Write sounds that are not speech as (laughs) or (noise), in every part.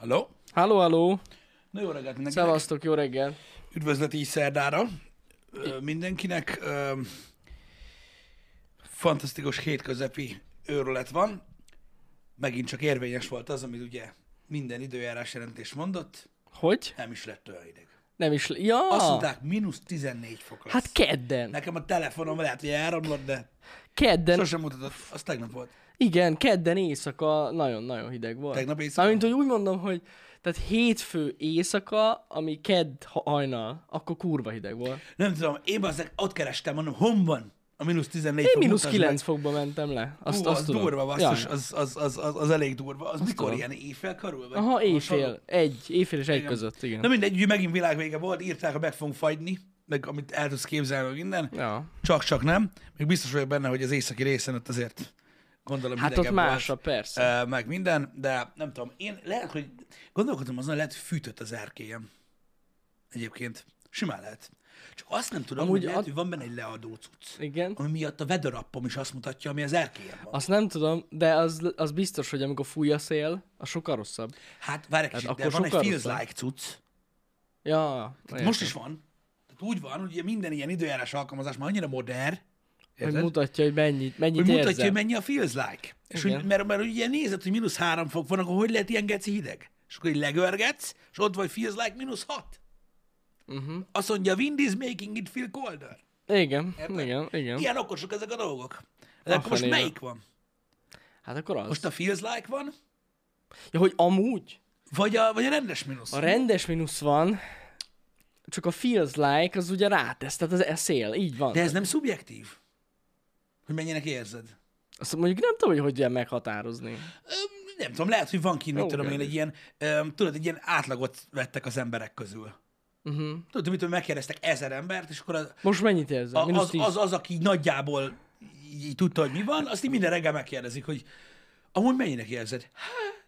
Halló? Halló, halló! Na jó reggelt mindenkinek. Szevasztok, jó reggel! Üdvözlet így szerdára ö, mindenkinek. Ö, fantasztikus hétközepi őrület van. Megint csak érvényes volt az, amit ugye minden időjárás jelentés mondott. Hogy? Nem is lett olyan hideg. Nem is... Ja! Azt mondták, mínusz 14 fok lesz. Hát kedden. Nekem a telefonom lehet, hogy elromlott, de Kedden. sosem mutatott. Az tegnap volt. Igen, kedden éjszaka nagyon-nagyon hideg volt. Tegnap éjszaka? Mármint, hogy úgy mondom, hogy tehát hétfő éjszaka, ami kedd hajnal, akkor kurva hideg volt. Nem tudom, én azok ott kerestem, mondom, hon van a mínusz 14 Én mínusz mutasd 9 meg. fokba mentem le. Azt, Hú, azt az tudom. durva, basszus, Ja. az, az, az, az, az, elég durva. Az mikor tudom. ilyen éjfél körül? Vagy Aha, éjfél. Egy. Éjfél és egy Igen. között, igen. Na mindegy, ugye megint világvége volt, írták, hogy meg fogunk fagyni, meg amit el tudsz képzelni, meg minden. Ja. Csak-csak nem. Még biztos vagyok benne, hogy az északi részen ott azért gondolom Hát ott másabb, volt, persze. meg minden, de nem tudom, én lehet, hogy gondolkodom azon, lehet, fűtött az erkélyem. Egyébként. Simán lehet. Csak azt nem tudom, Amúgy hogy lehet, ad- hogy van benne egy leadó cucc. Igen. Ami miatt a weather appom is azt mutatja, ami az erkélyem van. Azt nem tudom, de az, az biztos, hogy amikor fúj a szél, az sokkal rosszabb. Hát várj egy Hát de van egy feels like cucc. Ja. Tehát most is van. Tehát úgy van, hogy ugye minden ilyen időjárás alkalmazás már annyira modern, Hogy érted? mutatja, hogy mennyit, mennyit hogy mutatja, érzel. hogy mennyi a feels like. És hogy, mert, mert ugye nézed, hogy mínusz három fok van, akkor hogy lehet ilyen geci hideg? És akkor így legörgetsz, és ott vagy feels like mínusz hat. Uh-huh. Azt mondja, wind is making it feel colder. Igen, Érted? igen, igen. Ilyen okosok ezek a dolgok. De akkor most melyik van? Hát akkor az. Most a feels like van, Ja, hogy amúgy vagy a, vagy a rendes mínusz? a rendes mínusz van, csak a feels like az ugye rátesz, tehát az a szél, így van. De ez nem szubjektív? Hogy mennyinek érzed? Azt mondjuk nem tudom, hogy hogy kell meghatározni. Nem tudom, lehet, hogy van kint, mit tudom én, egy ilyen, öm, tudod, egy ilyen átlagot vettek az emberek közül. Uh-huh. Tudod, mit tudom, megkérdeztek ezer embert, és akkor az, Most mennyit érzel? a, az, 10. az, az, aki nagyjából így, tudta, hogy mi van, azt így minden reggel megkérdezik, hogy amúgy mennyinek érzed? Hát,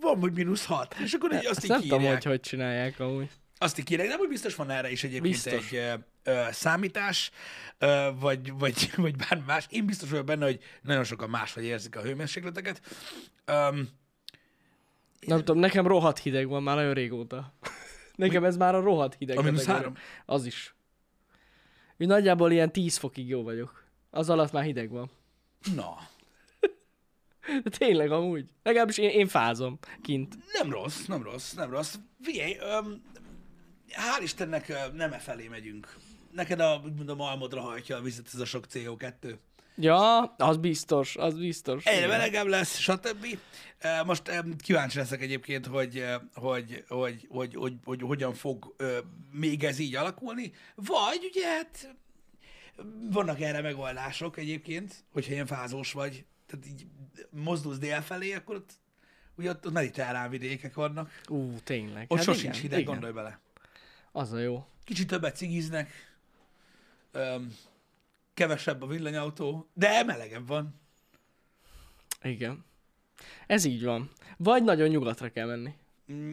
van, hogy mínusz hat. És akkor így azt Azt így nem tudom, kírják. hogy hogy csinálják amúgy. Azt így kírják, de amúgy biztos van erre is egyébként Biztos. egy ö, ö, számítás, ö, vagy, vagy, (laughs) vagy bármi más. Én biztos vagyok benne, hogy nagyon sokan máshogy érzik a hőmérsékleteket. Öm, Nem tudom, nekem rohadt hideg van már nagyon régóta. (laughs) Nekem ez már a rohadt hideg. A három? Az is. Úgy nagyjából ilyen 10 fokig jó vagyok. Az alatt már hideg van. na, De tényleg amúgy. Legalábbis én, én fázom kint. Nem rossz, nem rossz, nem rossz. Figyelj, öm, hál' Istennek nem e felé megyünk. Neked a, úgymond a malmodra hajtja a vizet ez a sok CO2. Ja, az biztos, az biztos. Egyre melegebb lesz, stb. Most kíváncsi leszek egyébként, hogy, hogy, hogy, hogy, hogy, hogy hogyan fog még ez így alakulni. Vagy ugye hát vannak erre megoldások egyébként, hogyha ilyen fázós vagy, tehát így mozdulsz dél felé, akkor ott, ugye ott, mediterrán vidékek vannak. Ú, tényleg. Ott Hát sosincs hideg, igen. gondolj bele. Az a jó. Kicsit többet cigiznek, öm, kevesebb a villanyautó, de melegebb van. Igen. Ez így van. Vagy nagyon nyugatra kell menni. Mm,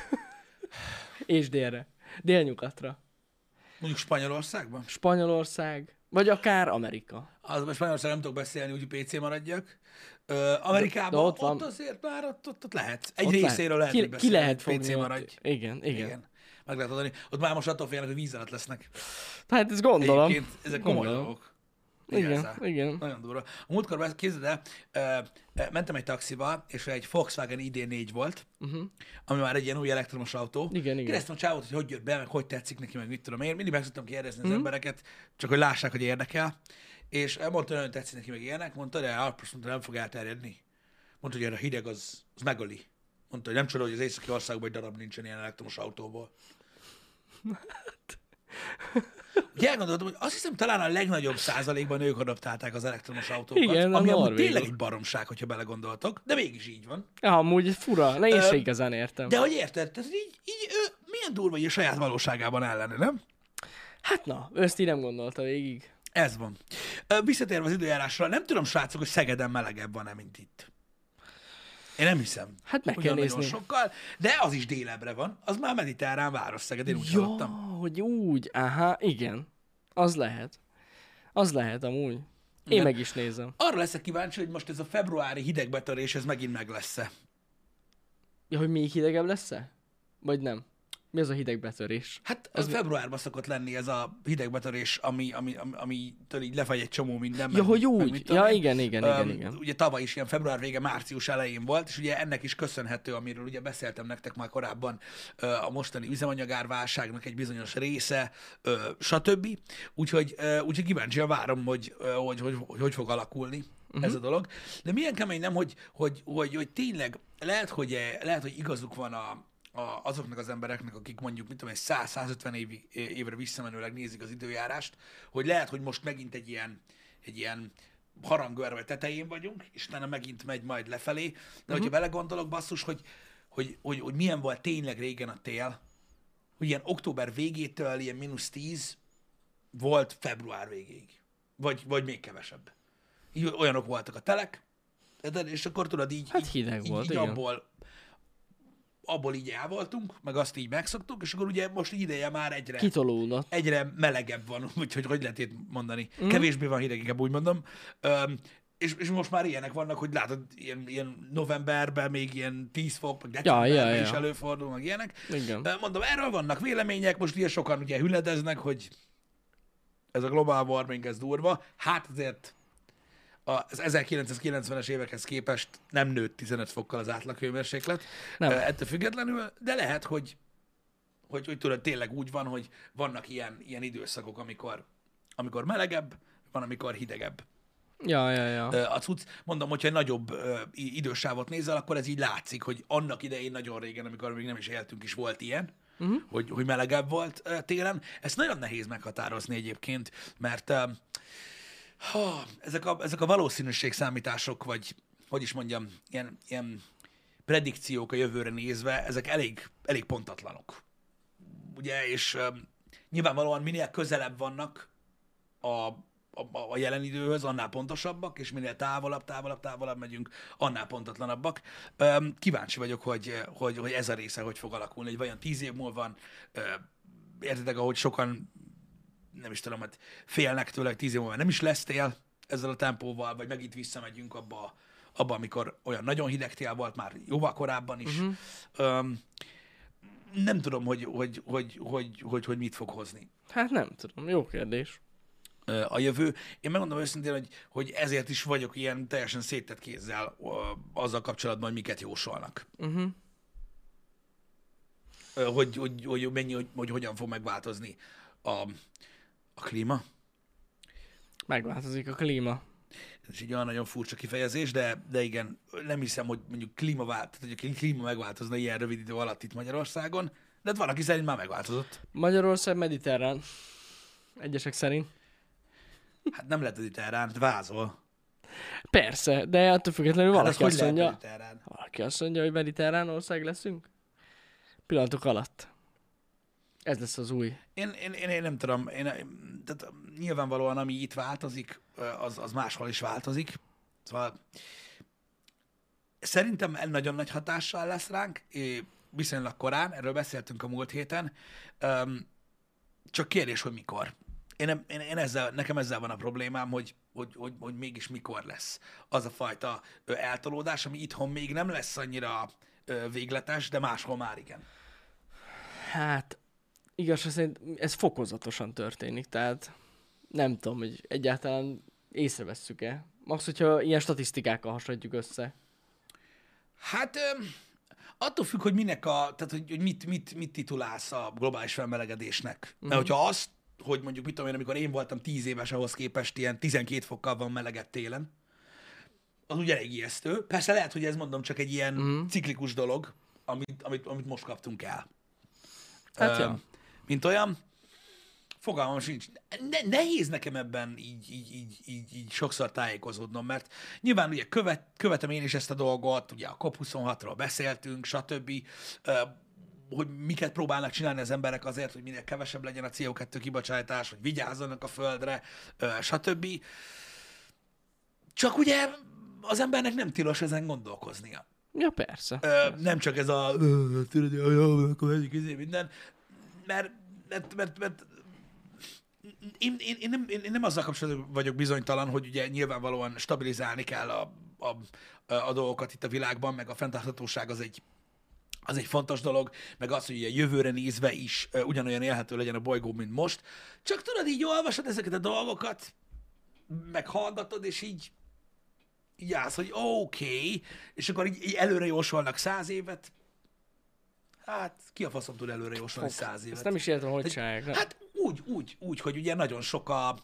(laughs) És délre. Délnyugatra. Mondjuk Spanyolországban. Spanyolország, vagy akár Amerika. Az most Spanyolország nem tudok beszélni, úgyhogy PC maradjak. Ö, Amerikában de ott, ott ott, van. azért már ott, ott, ott lehet. Egy Ott részéről lehet, ki, ki beszélni, lehet fogni PC ott. maradj. Igen, igen, igen. Meg lehet adani. Ott már most attól félnek, hogy víz alatt lesznek. Hát ezt gondolom. Egyébként ezek komoly dolgok. Igen, Igazán. igen. Nagyon durva. A múltkor képzeld el, ö, mentem egy taxival, és egy Volkswagen ID4 volt, Uh-huh. ami már egy ilyen új elektromos autó. Igen, igen. Kérdeztem a csávot, hogy hogy jött be, meg hogy tetszik neki, meg mit tudom én. Mindig meg szoktam kérdezni Mhm. az embereket, csak hogy lássák, hogy érdekel. És mondta, hogy nagyon tetszik neki, meg ilyenek. Mondta, de azt mondta, nem fog elterjedni. Mondta, hogy a hideg az, az megöli. Mondta, hogy nem csoda, hogy az északi országban egy darab nincsen ilyen elektromos autóból. Ugye elgondoltam, hogy azt hiszem talán a legnagyobb százalékban ők adaptálták az elektromos autókat, Igen, ami amúgy tényleg egy baromság, hogyha belegondoltok, de mégis így van. Ja, amúgy fura. Ne, én Ö, se igazán értem. De hogy érted? Tehát így, így ő, milyen durva, hogy a saját valóságában ellene, nem? Hát na, ezt így nem gondolta végig. Ez van. Visszatérve az időjárásra, nem tudom, srácok, hogy Szegeden melegebb van-e, mint itt. Én nem hiszem. Hát meg kell Ugyan nagyon nézni. sokkal, de az is délebre van. Az már mediterrán város Szeged, én úgy Ja, hallottam. hogy úgy. Aha, igen. Az lehet. Az lehet amúgy. Én Igen. meg is nézem. Arra leszek kíváncsi, hogy most ez a februári hidegbetörés, ez megint meg lesz-e. Ja, hogy még hidegebb lesz-e? Vagy nem? Mi az a hidegbetörés? Hát ez februárban szokott lenni ez a hidegbetörés, ami, ami, ami, amitől így lefagy egy csomó minden. Ja, meg- hogy meg úgy. tudom Ja, én. igen, igen, igen, igen. Ugye tavaly is ilyen február vége, március elején volt, és ugye ennek is köszönhető, amiről ugye beszéltem nektek már korábban, a mostani üzemanyagárválságnak egy bizonyos része, stb. Úgyhogy, úgyhogy kíváncsian várom, hogy hogy, hogy, hogy, hogy fog alakulni uh-huh. ez a dolog. De milyen kemény nem, hogy, hogy, hogy, hogy tényleg lehet, hogy, eh, lehet, hogy igazuk van a, a, azoknak az embereknek, akik mondjuk, mit tudom, egy 100-150 évi, évre visszamenőleg nézik az időjárást, hogy lehet, hogy most megint egy ilyen, egy ilyen harangörve tetején vagyunk, és utána megint megy majd lefelé. De uh-huh. hogyha belegondolok, basszus, hogy, hogy, hogy, hogy milyen volt tényleg régen a tél, hogy ilyen október végétől ilyen mínusz 10 volt február végéig. Vagy, vagy még kevesebb. Így olyanok voltak a telek, és akkor tudod így, Hát hideg így, volt, így igen. abból, abból így el voltunk, meg azt így megszoktuk, és akkor ugye most ideje már egyre, Kitolódott. egyre melegebb van, (laughs) úgyhogy hogy lehet itt mondani. Mm. Kevésbé van hideg, inkább úgy mondom. Öm, és, és most már ilyenek vannak, hogy látod, ilyen, ilyen novemberben még ilyen 10 fok, meg decemberben ja, ja. is előfordul, meg ilyenek. Igen. Mondom, erről vannak vélemények, most ugye sokan ugye hüledeznek, hogy ez a global warming, ez durva. Hát azért az 1990-es évekhez képest nem nőtt 15 fokkal az átlaghőmérséklet. Nem. Ettől függetlenül, de lehet, hogy, hogy, hogy tudod, tényleg úgy van, hogy vannak ilyen, ilyen időszakok, amikor, amikor melegebb, van, amikor hidegebb. Ja, ja, ja. A cucc, mondom, hogyha egy nagyobb idősávot nézel, akkor ez így látszik, hogy annak idején nagyon régen, amikor még nem is éltünk, is volt ilyen, uh-huh. hogy, hogy melegebb volt télen. Ezt nagyon nehéz meghatározni egyébként, mert ha, ezek, a, ezek a valószínűségszámítások, vagy hogy is mondjam, ilyen, ilyen predikciók a jövőre nézve, ezek elég, elég pontatlanok. Ugye, és ö, nyilvánvalóan minél közelebb vannak a, a, a jelen időhöz, annál pontosabbak, és minél távolabb, távolabb, távolabb megyünk, annál pontatlanabbak. Öm, kíváncsi vagyok, hogy, hogy, hogy ez a része hogy fog alakulni, hogy vajon tíz év múlva van, ö, értitek, ahogy sokan, nem is tudom, hát félnek tőle, tíz év múlva nem is lesz tél ezzel a tempóval, vagy megint visszamegyünk abba, abba amikor olyan nagyon hideg tél volt már jóval korábban is. Uh-huh. Öm, nem tudom, hogy, hogy, hogy, hogy, hogy, hogy mit fog hozni Hát nem tudom, jó kérdés. a jövő. Én megmondom őszintén, hogy, hogy ezért is vagyok ilyen teljesen széttett kézzel azzal kapcsolatban, hogy miket jósolnak. Uh-huh. Hogy, hogy, hogy mennyi, hogy, hogy hogyan fog megváltozni a, a klíma. Megváltozik a klíma. Ez egy olyan nagyon furcsa kifejezés, de, de igen, nem hiszem, hogy mondjuk klímavált, tehát, hogy klíma megváltozna ilyen rövid idő alatt itt Magyarországon, de hát van, aki szerint már megváltozott. Magyarország mediterrán. Egyesek szerint. Hát nem lehet mediterrán, vázol. Persze, de attól függetlenül Hát valaki az azt mondja, valaki azt mondja, hogy mediterrán ország leszünk. Pillanatok alatt. Ez lesz az új. Én, én, én, én nem tudom, én, tehát nyilvánvalóan ami itt változik, az, az máshol is változik. Szóval szerintem el nagyon nagy hatással lesz ránk, viszonylag korán, erről beszéltünk a múlt héten, csak kérdés, hogy mikor. Én, nem, én, én ezzel, nekem ezzel van a problémám, hogy, hogy, hogy, hogy mégis mikor lesz az a fajta eltolódás, ami itthon még nem lesz annyira végletes, de máshol már igen. Hát, igazság szerint ez fokozatosan történik, tehát nem tudom, hogy egyáltalán észrevesszük-e. Max, hogyha ilyen statisztikákkal hasonlítjuk össze. Hát attól függ, hogy minek a, tehát hogy, hogy mit, mit, mit titulálsz a globális felmelegedésnek. Uh-huh. Mert hogyha azt, hogy mondjuk mit tudom én, amikor én voltam 10 éves, ahhoz képest ilyen 12 fokkal van melegebb télen, az ugye elég ijesztő. Persze lehet, hogy ez mondom csak egy ilyen uh-huh. ciklikus dolog, amit, amit, amit most kaptunk el. Hát, Öm, ja. Mint olyan, fogalmam sincs. Ne, nehéz nekem ebben így, így, így, így, így sokszor tájékozódnom, mert nyilván ugye követ, követem én is ezt a dolgot, ugye a COP26-ról beszéltünk, stb., hogy miket próbálnak csinálni az emberek azért, hogy minél kevesebb legyen a CO2 kibocsátás, hogy vigyázzanak a földre, stb. Csak ugye az embernek nem tilos ezen gondolkoznia. Ja, persze. Ö, nem csak ez a tudod, akkor izé minden, mert, mert, mert, mert én, én, én, nem, én nem azzal kapcsolatban vagyok bizonytalan, hogy ugye nyilvánvalóan stabilizálni kell a, a, a dolgokat itt a világban, meg a fenntarthatóság az egy, az egy fontos dolog, meg az, hogy a jövőre nézve is ugyanolyan élhető legyen a bolygó, mint most. Csak tudod, így olvasod ezeket a dolgokat, meghallgatod, és így, így állsz, hogy oké, okay, és akkor így, így előre jósolnak száz évet. Hát, ki a faszom tud előre jósolni száz évet? Ezt nem is értem, hogy csinálják. Hát úgy, úgy, úgy, hogy ugye nagyon sok a,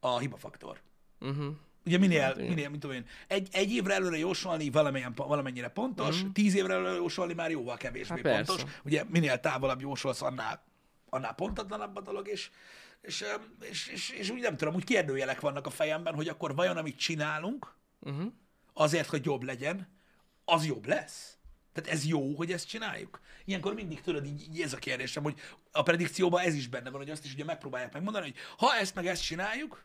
a hibafaktor. Uh-huh. Ugye minél, Hát minél, mint tudom én, egy, egy évre előre jósolni valamilyen, valamennyire pontos, mm. tíz évre előre jósolni már jóval kevésbé. Hát persze. pontos. Ugye minél távolabb jósolsz, annál, annál pontatlanabb a dolog, és, és, és, és, és, úgy nem tudom, úgy kérdőjelek vannak a fejemben, hogy akkor vajon amit csinálunk, Uh-huh. azért, hogy jobb legyen, az jobb lesz? Tehát ez jó, hogy ezt csináljuk? Ilyenkor mindig tudod, így, így ez a kérdésem, hogy a predikcióban ez is benne van, hogy azt is ugye megpróbálják megmondani, hogy ha ezt meg ezt csináljuk,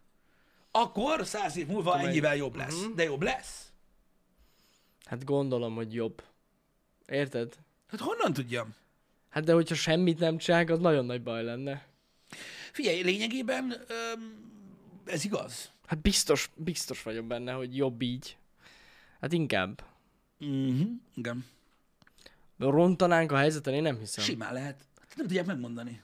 akkor száz év múlva ennyivel jobb lesz. De jobb lesz? Hát gondolom, hogy jobb. Érted? Hát honnan tudjam? Hát de hogyha semmit nem csinálják, az nagyon nagy baj lenne. Figyelj, lényegében öm, ez igaz. Hát biztos, biztos vagyok benne, hogy jobb így. Hát inkább. Uh-huh. Igen. Rontanánk a helyzeten, én nem hiszem. Simán lehet. Hát Nem tudják megmondani.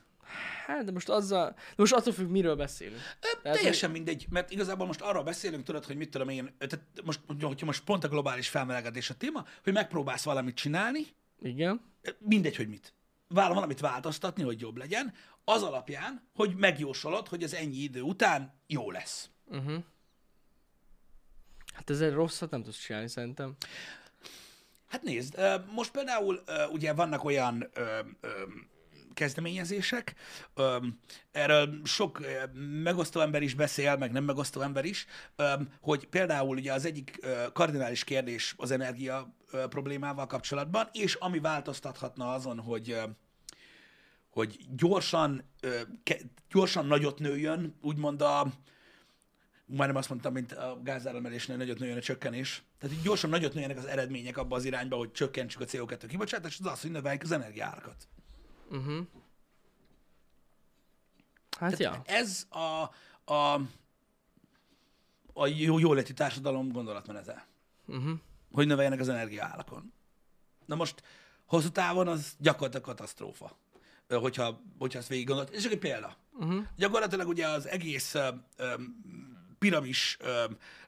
Hát, de most azzal... De most attól függ, miről beszélünk. Ö, Tehát, teljesen mindegy, mert igazából most arról beszélünk, tudod, hogy mit tudom én, tehát most, hogyha most pont a globális felmelegedés a téma, hogy megpróbálsz valamit csinálni, Igen. mindegy, hogy mit. Vál, valamit változtatni, hogy jobb legyen, az alapján, hogy megjósolod, hogy az ennyi idő után jó lesz. Uh-huh. Hát ezzel rosszat nem tudsz csinálni, szerintem. Hát nézd, most például ugye vannak olyan kezdeményezések, ö, erről sok megosztó ember is beszél, meg nem megosztó ember is, hogy például ugye az egyik kardinális kérdés az energia problémával kapcsolatban, és ami változtathatna azon, hogy hogy gyorsan, gyorsan nagyot nőjön, úgymond a, majdnem azt mondtam, mint a gázáremelésnél nagyot nőjön a csökkenés. Tehát így gyorsan nagyot nőjenek az eredmények abba az irányba, hogy csökkentsük a CO2 kibocsátást, az az, hogy növeljük az energiárakat. Uh-huh. Hát ja. Ez a, a, a jó, jóléti társadalom gondolatmenete. Uh-huh. Hogy növeljenek az energiaárakon. Na most hosszú távon az gyakorlatilag katasztrófa. Hogyha, hogyha ezt végig gondolod. És egy példa. Uh-huh. Gyakorlatilag ugye az egész ö, piramis ö,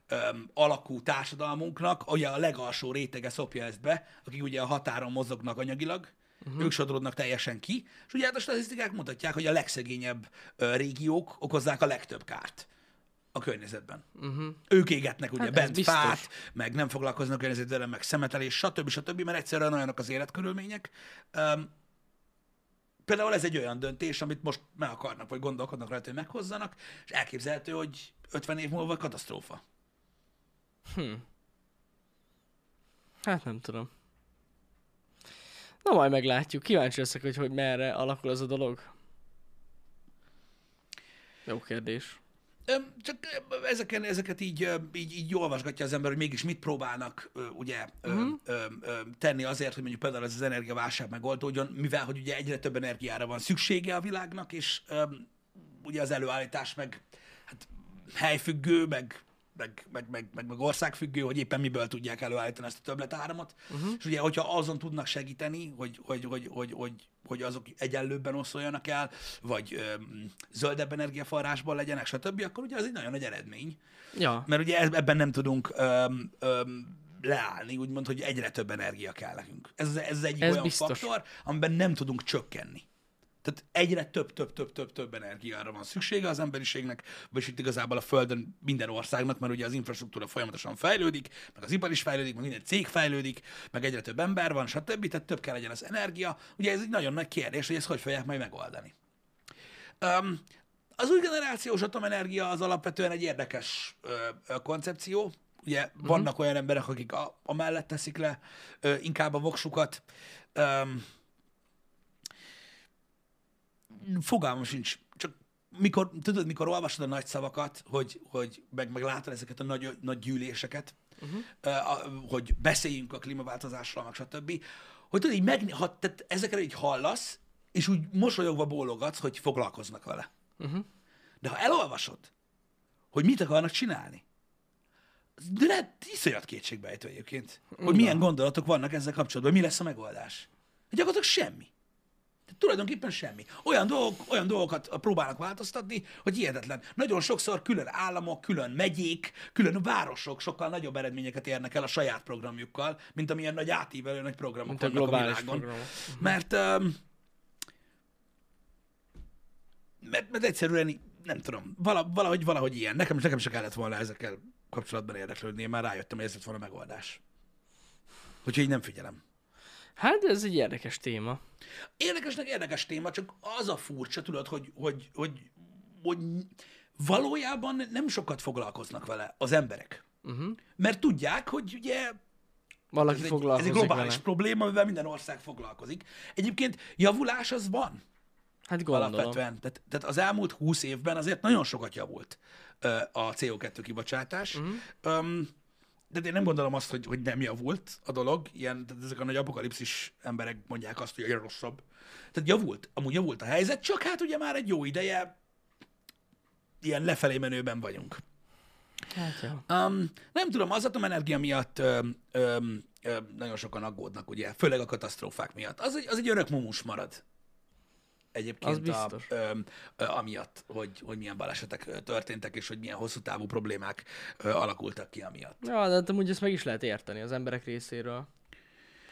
ö, alakú társadalmunknak ugye a legalsó rétege szopja ezt be, akik ugye a határon mozognak anyagilag, uh-huh. ők sodródnak teljesen ki, és ugye hát a statisztikák mutatják, hogy a legszegényebb ö, régiók okozzák a legtöbb kárt a környezetben. Uh-huh. Ők égetnek ugye Hát bent fát, meg nem foglalkoznak környezetvédelem, meg szemetelés, stb. stb., mert egyszerűen olyanok az életkörülmények. Um, például ez egy olyan döntés, amit most meg akarnak, vagy gondolkodnak rajta, hogy meghozzanak, és elképzelhető, hogy 50 év múlva katasztrófa. Hát nem tudom. Na majd meglátjuk. Kíváncsi leszek, hogy, hogy merre alakul ez a dolog. Jó kérdés. Csak ezeken, ezeket így, így, így olvasgatja az ember, hogy mégis mit próbálnak ugye uh-huh. tenni azért, hogy mondjuk például ez az energiaválság megoldódjon, mivel hogy ugye egyre több energiára van szüksége a világnak, és ugye az előállítás meg hát helyfüggő, meg meg, meg, meg, meg, meg országfüggő, hogy éppen miből tudják előállítani ezt a többletáramot. Uh-huh. És ugye, hogyha azon tudnak segíteni, hogy, hogy, hogy, hogy, hogy, hogy azok egyenlőbben oszoljanak el, vagy öm, zöldebb energiaforrásból legyenek, stb., akkor ugye az egy nagyon nagy eredmény. Ja. Mert ugye ebben nem tudunk öm, öm, leállni, úgymond, hogy egyre több energia kell nekünk. Ez, ez egyik Ez olyan biztos. faktor, amiben nem tudunk csökkenni. Tehát egyre több, több, több, több, több energiára van szüksége az emberiségnek, vagy itt igazából a Földön minden országnak, mert ugye az infrastruktúra folyamatosan fejlődik, meg az ipar is fejlődik, meg minden cég fejlődik, meg egyre több ember van, stb. Tehát több kell legyen az energia. Ugye ez egy nagyon nagy kérdés, hogy ezt hogy fogják majd megoldani. Um, az új generációs atomenergia az alapvetően egy érdekes ö, ö, koncepció. Ugye uh-huh. vannak olyan emberek, akik a, a mellett teszik le ö, inkább a voksukat. Um, fogalmam sincs. Csak mikor, tudod, mikor olvasod a nagy szavakat, hogy, hogy meg, meg látod ezeket a nagy, nagy gyűléseket, uh-huh. uh, hogy beszéljünk a klímaváltozásról, meg stb., hogy tudod, így meg, ha tehát ezekre így hallasz, és úgy mosolyogva bólogatsz, hogy foglalkoznak vele. Uh-huh. De ha elolvasod, hogy mit akarnak csinálni, de ne, iszonyat kétségbejtő egyébként, hogy milyen gondolatok vannak ezzel kapcsolatban, mi lesz a megoldás. Gyakorlatilag semmi. Tehát tulajdonképpen semmi. Olyan, dolgok, olyan dolgokat próbálnak változtatni, hogy hihetetlen. Nagyon sokszor külön államok, külön megyék, külön városok sokkal nagyobb eredményeket érnek el a saját programjukkal, mint amilyen nagy átívelő nagy programok Mint a vannak a globális világon. programok. Mert, um, mert, mert egyszerűen nem tudom, vala, valahogy, valahogy ilyen. Nekem, nekem se kellett volna ezekkel kapcsolatban érdeklődni, én már rájöttem, hogy ez lett volna a megoldás. Úgyhogy így nem figyelem. Hát ez egy érdekes téma. Érdekesnek érdekes téma, csak az a furcsa, tudod, hogy, hogy, hogy, hogy valójában nem sokat foglalkoznak vele az emberek. Uh-huh. Mert tudják, hogy ugye Valaki ez egy, ez foglalkozik egy globális vele. probléma, amivel minden ország foglalkozik. Egyébként javulás az van. Hát gondolom. Alapvetően. Tehát, tehát az elmúlt 20 évben azért nagyon sokat javult ö, a CO2 kibocsátás. Uh-huh. Um, de én nem gondolom azt, hogy, hogy nem javult a dolog. Ilyen, tehát ezek a nagy apokalipszis emberek mondják azt, hogy egyre rosszabb. Tehát javult, amúgy javult a helyzet, csak hát ugye már egy jó ideje ilyen lefelé menőben vagyunk. Hát jó. Um, nem tudom, az atomenergia miatt um, um, um, nagyon sokan aggódnak, ugye, főleg a katasztrófák miatt. Az egy, az egy örök mumus marad. Egyébként. A, um, amiatt, hogy, hogy milyen balesetek ö, történtek, és hogy milyen hosszú távú problémák ö, alakultak ki amiatt. Ja, de hát amúgy ezt meg is lehet érteni az emberek részéről.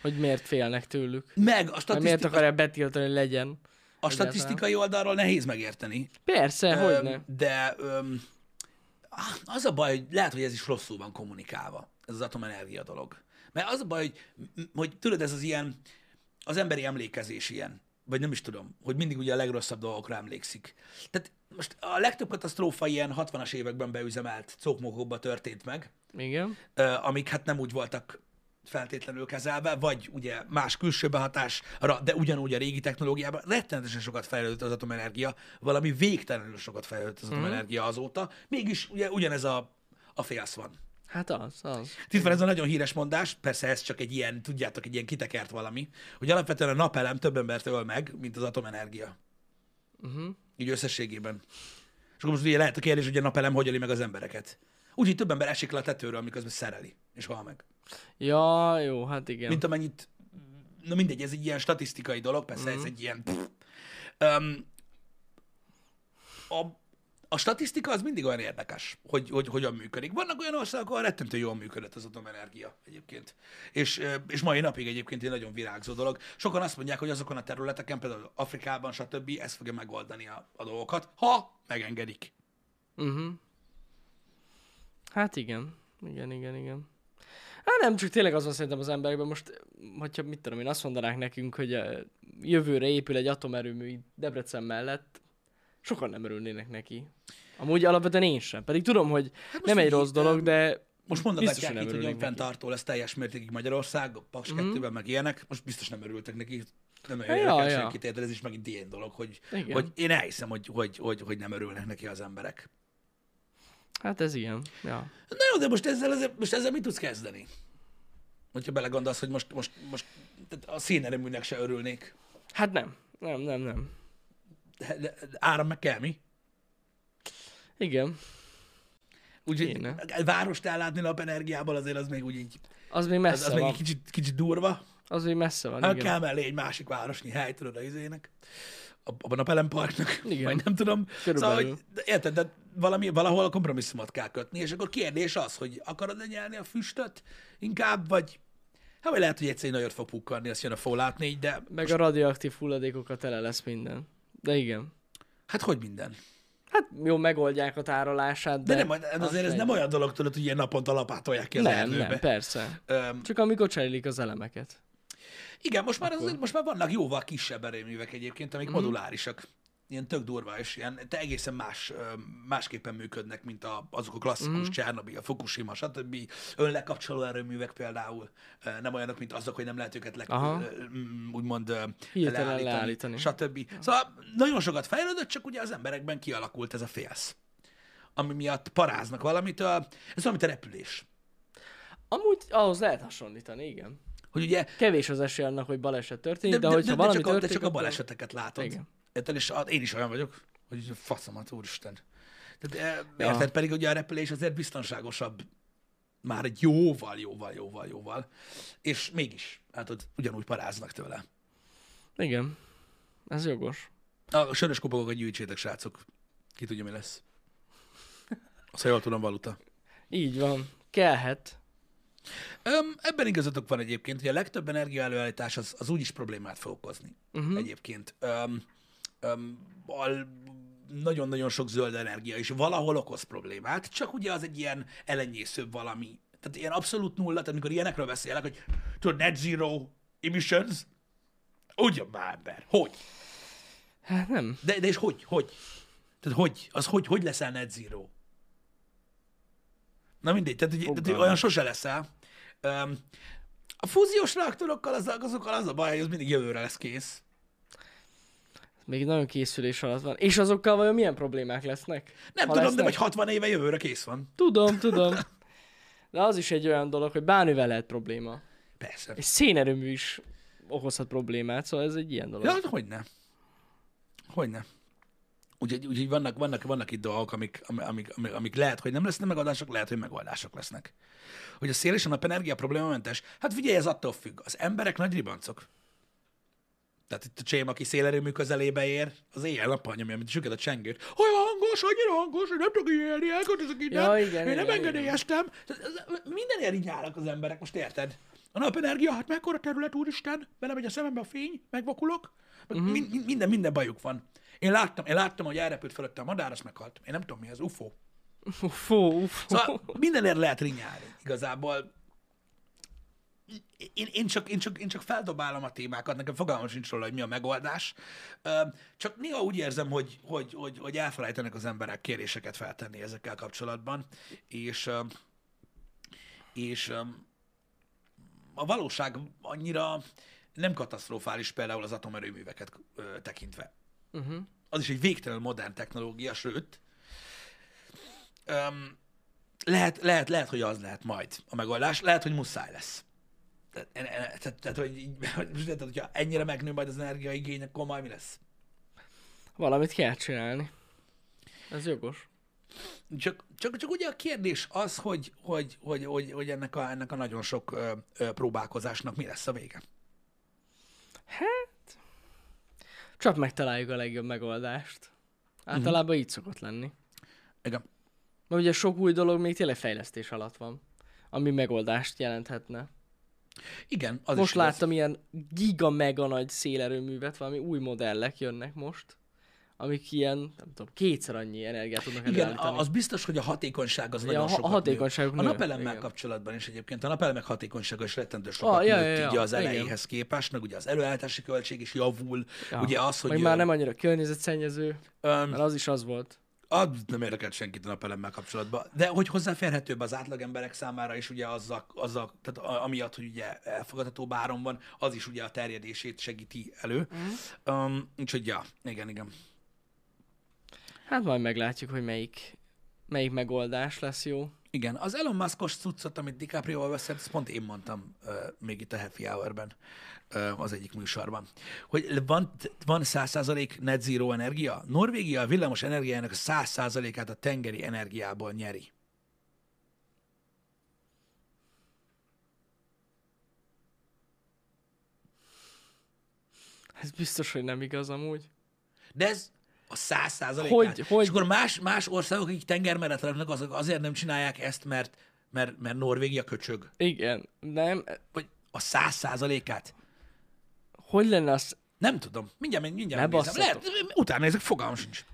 Hogy miért félnek tőlük. Meg a, Vagy miért statisztika, akarják betiltani, hogy legyen. a statisztikai oldalról nehéz megérteni, Persze, hogy ne. de öm, az a baj, hogy lehet, hogy ez is rosszul van kommunikálva, ez az atomenergia dolog. Mert az a baj, hogy, hogy tudod, ez az ilyen, az emberi emlékezés ilyen, vagy nem is tudom, hogy mindig ugye a legrosszabb dolgokra emlékszik. Tehát most a legtöbb katasztrófa ilyen 60-as években beüzemelt cókmokokba történt meg, Igen. amik hát nem úgy voltak feltétlenül kezelve, vagy ugye más külső behatásra, de ugyanúgy a régi technológiában rettenetesen sokat fejlődött az atomenergia, valami végtelenül sokat fejlődött az atomenergia azóta, mégis ugye ugyanez a, a félsz van. Hát az, az. Itt van ez a nagyon híres mondás, persze ez csak egy ilyen, tudjátok, egy ilyen kitekert valami, hogy alapvetően a napelem több embert öl meg, mint az atomenergia. Uh-huh. Így összességében. És akkor most ugye lehet a kérdés, hogy a napelem hogy öli meg az embereket. Úgyhogy több ember esik le a tetőről, miközben szereli, és hal meg. Ja, jó, hát igen. mint amennyit, na mindegy, ez egy ilyen statisztikai dolog, persze Mhm. ez egy ilyen... Um, a, a statisztika az mindig olyan érdekes, hogy, hogy hogyan működik. Vannak olyan országok, ahol rettentő jól működött az atomenergia egyébként. És, és mai napig egyébként egy nagyon virágzó dolog. Sokan azt mondják, hogy azokon a területeken, például Afrikában, stb. ez fogja megoldani a, a dolgokat, ha megengedik. Uh-huh. Hát igen. Igen, igen, igen. Hát nem, csak tényleg az van szerintem az emberekben most, hogyha mit tudom én, azt mondanák nekünk, hogy eh, jövőre épül egy atomerőmű Debrecen mellett, sokan nem örülnének neki. Amúgy alapvetően én sem. Pedig tudom, hogy hát nem egy rossz dolog, de Most biztos, mondatják hogy nem itt, hogy önfenntartó lesz teljes mértékig Magyarország, a Paks Mhm. 2-ben, meg ilyenek. Most biztos nem örültek neki. Nem Ja, örülnek el ja. senkit, érted? Ez is megint ilyen dolog, hogy, Igen. hogy én elhiszem, hogy, hogy, hogy, hogy nem örülnek neki az emberek. Hát ez ilyen. Ja. Na jó, de most ezzel, ezzel, most ezzel mit tudsz kezdeni? Hogyha belegondolsz, hogy most, most, most tehát a szénerőműnek se örülnék. Hát nem. Nem, nem, nem. De, de, de áram meg kell, mi? Igen. Úgyhogy várost ellátni napenergiából azért az még úgy így, Az még az, messze az még van. egy kicsit, kicsit durva. Az még messze van, Hát igen. kell mellé egy másik városnyi hely, tudod, a izének. A, a napelemparknak. (laughs) Igen. Vagy nem tudom. Körülbelül. Szóval, hogy, érted, de valami, valahol a kompromisszumot kell kötni, és akkor kérdés az, hogy akarod nyelni a füstöt inkább, vagy hát vagy lehet, hogy egyszer egy nagyot fog pukkanni, azt jön a Fallout 4, de Meg a radioaktív hulladékokat tele lesz minden. De igen. hát hogy minden. Hát jó, megoldják a tárolását, De, de... nem, de az azért ez egy- nem olyan dolog, tudod, hogy ilyen naponta lapátolják ki az Nem, erdőbe. nem, persze. Öm, Csak amikor cserélik az elemeket. Igen, most már, az, most már vannak jóval kisebb erőművek egyébként, Mhm. amik mm. modulárisak. Ilyen tök durva, és ilyen, te egészen más, másképpen működnek, mint a, azok a klasszikus mm. Csernobyl, a Fukushima, stb. Önlekapcsoló erőművek például. Nem olyanok, mint azok, hogy nem lehet őket le, Aha. úgymond Hirtelen leállítani, leállítani. stb. Szóval nagyon sokat fejlődött, csak ugye az emberekben kialakult ez a félsz. Ami miatt paráznak valamitől. Ez mint a repülés. Amúgy ahhoz lehet hasonlítani, igen. Hogy ugye Kevés az esély annak, hogy baleset történik, de, de, hogyha valami csak, a, de történik, csak a baleseteket látod. Igen. Érted? És én is olyan vagyok, hogy faszomat, úristen. Tehát, e, Ja. érted? Pedig ugye a repülés azért biztonságosabb már egy jóval, jóval, jóval, jóval. És mégis, hát ott ugyanúgy paráznak tőle. Igen. Ez jogos. A sörös kopogokat gyűjtsétek, srácok. Ki tudja, mi lesz. Azt, ha jól tudom, valuta. Így van. Kellhet. Öm, ebben igazatok van egyébként, hogy a legtöbb energia előállítás az, az úgyis problémát fog okozni. Uh-huh. Egyébként. Öm, nagyon-nagyon sok zöld energia is valahol okoz problémát, csak ugye az egy ilyen elenyészőbb valami. Tehát ilyen abszolút nulla, tehát amikor ilyenekről beszélek, hogy tudod, net zero emissions, ugyan már ember, hogy? Hát nem. De, de és hogy? Hogy? Tehát hogy? Az hogy, hogy leszel net zero? Na mindegy, tehát, ugye, tehát olyan sose leszel. Um, a fúziós reaktorokkal az, azokkal az a baj, hogy az mindig jövőre lesz kész. Még nagyon készülés alatt van. És azokkal vajon milyen problémák lesznek? Nem tudom, lesznek? de vagy 60 éve jövőre kész van. Tudom, tudom. (laughs) De az is egy olyan dolog, hogy bármivel lehet probléma. Persze. Egy szénerőmű is okozhat problémát, szóval ez egy ilyen dolog. Ja, hát hogyne. Hogyne. Úgyhogy, úgyhogy vannak, vannak, vannak itt dolgok, amik, amik, amik, amik lehet, hogy nem lesznek megoldások, lehet, hogy megoldások lesznek. Hogy a szél és a napenergia problémamentes, hát figyelj, ez attól függ. Az emberek nagy ribancok. Tehát itt a csém, aki szélerőmű közelébe ér, az éjjel nappal nyomja, mint süket a csengőt. Olyan hangos, annyira hangos, hogy nem tudok élni, elköltözök innen. Ja, igen, Én igen, nem engedélyeztem. Ez- Mindenért így állnak az emberek, most érted? A napenergia, hát mekkora terület, úristen, belemegy a szemembe a fény, megvakulok. Mhm. Uh-huh. Min- minden, minden bajuk van. Én láttam, én láttam, hogy elrepült fölötte a madár, azt meghalt. Én nem tudom mi az, UFO. Ufó, ufó. Szóval mindenért lehet rinyálni, igazából. Én, én, csak, én, csak, én csak feldobálom a témákat, nekem fogalmam sincs róla, hogy mi a megoldás. Csak néha úgy érzem, hogy, hogy, hogy, hogy elfelejtenek az emberek kéréseket feltenni ezekkel kapcsolatban, és, és a valóság annyira nem katasztrofális például az atomerőműveket tekintve Uh-huh. az is egy végtelen modern technológia, sőt, lehet, lehet, lehet, hogy az lehet majd a megoldás, lehet, hogy muszáj lesz. Tehát, e- e- tehát, tehát hogy, így, (laughs) érted, hogyha ennyire megnő majd az energiaigény, akkor majd mi lesz? Valamit kell csinálni. Ez jogos. Csak, csak, csak ugye a kérdés az, hogy, hogy, hogy, hogy, hogy ennek, a, ennek a nagyon sok ö, ö, próbálkozásnak mi lesz a vége. Csak megtaláljuk a legjobb megoldást. Általában így szokott lenni. Igen. Mert ugye sok új dolog még tényleg fejlesztés alatt van, ami megoldást jelenthetne. Igen, az most is igaz. láttam ilyen giga mega nagy szélerőművet, valami új modellek jönnek most, amik ilyen, nem tudom, kétszer annyi energiát tudnak Igen, előállítani. az biztos, hogy a hatékonyság az Ja, nagyon sokat a hatékonyságuk nő. A napelemmel igen. kapcsolatban is egyébként a napelemek hatékonysága is rettentő sokat Ah, ja, nőtt ja, ja, így az igen. elejéhez képest, meg ugye az előállítási költség is javul. Ja. Ugye az, hogy Meg már nem annyira környezetszennyező, öm, mert az is az volt. Az nem érdekelt senkit a napelemmel kapcsolatban. De hogy hozzáférhetőbb az átlag emberek számára is ugye azzal, azzal tehát amiatt, hogy ugye elfogadható báron van, az is ugye a terjedését segíti elő. Mhm. Um, úgyhogy ja, igen, igen. Hát majd meglátjuk, hogy melyik, melyik megoldás lesz jó. Igen, az Elon Muskos cuccot, amit DiCaprio-val beszélt, ezt pont én mondtam uh, még itt a Happy Hour-ben, uh, az egyik műsorban, hogy van, van 100% net zero energia. Norvégia a villamos energiájának a 100%-át a tengeri energiából nyeri. Ez biztos, hogy nem igaz amúgy. De ez a 100%-át. Hogy- hogy- És akkor más, más országok, akik tengermeret raknak, azok azért nem csinálják ezt, mert, mert, mert Norvégia köcsög. Igen, nem. Vagy a 100%-át. Hogy lenne az? Nem tudom. Mindjárt, mindjárt Ne megnézem. Lehet, utána nézek, fogalmam sincs.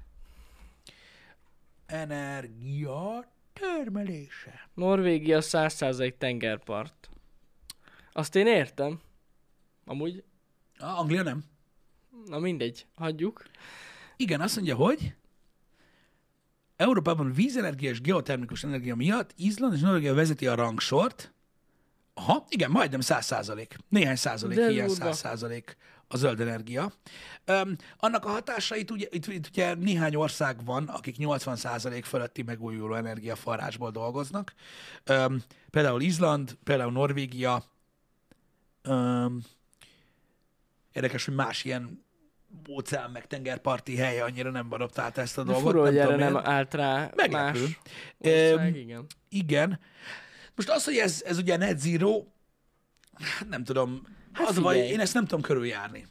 Energia termelése. Norvégia 100% tengerpart. Azt én értem. Amúgy, A, Anglia nem. na mindegy, hagyjuk. Igen, azt mondja, hogy Európában vízenergia és geotermikus energia miatt Izland és Norvégia vezeti a rangsort. Aha, igen, majdnem 100 százalék. Néhány százalék, De ilyen durva. 100 százalék a zöld energia. Um, annak a hatásait, ugye, itt, itt ugye néhány ország van, akik 80 százalék fölötti megújuló energiaforrásból dolgoznak. Um, például Izland, például Norvégia. Um, érdekes, hogy más ilyen óceán meg tengerparti hely annyira nem adaptálta ezt a De dolgot. hogy erre tudom nem állt rá Meglepő. más ország, igen. Igen. Most az, hogy ez, ez ugye net zero, hát nem tudom, Hát az baj, én ezt nem tudom körüljárni.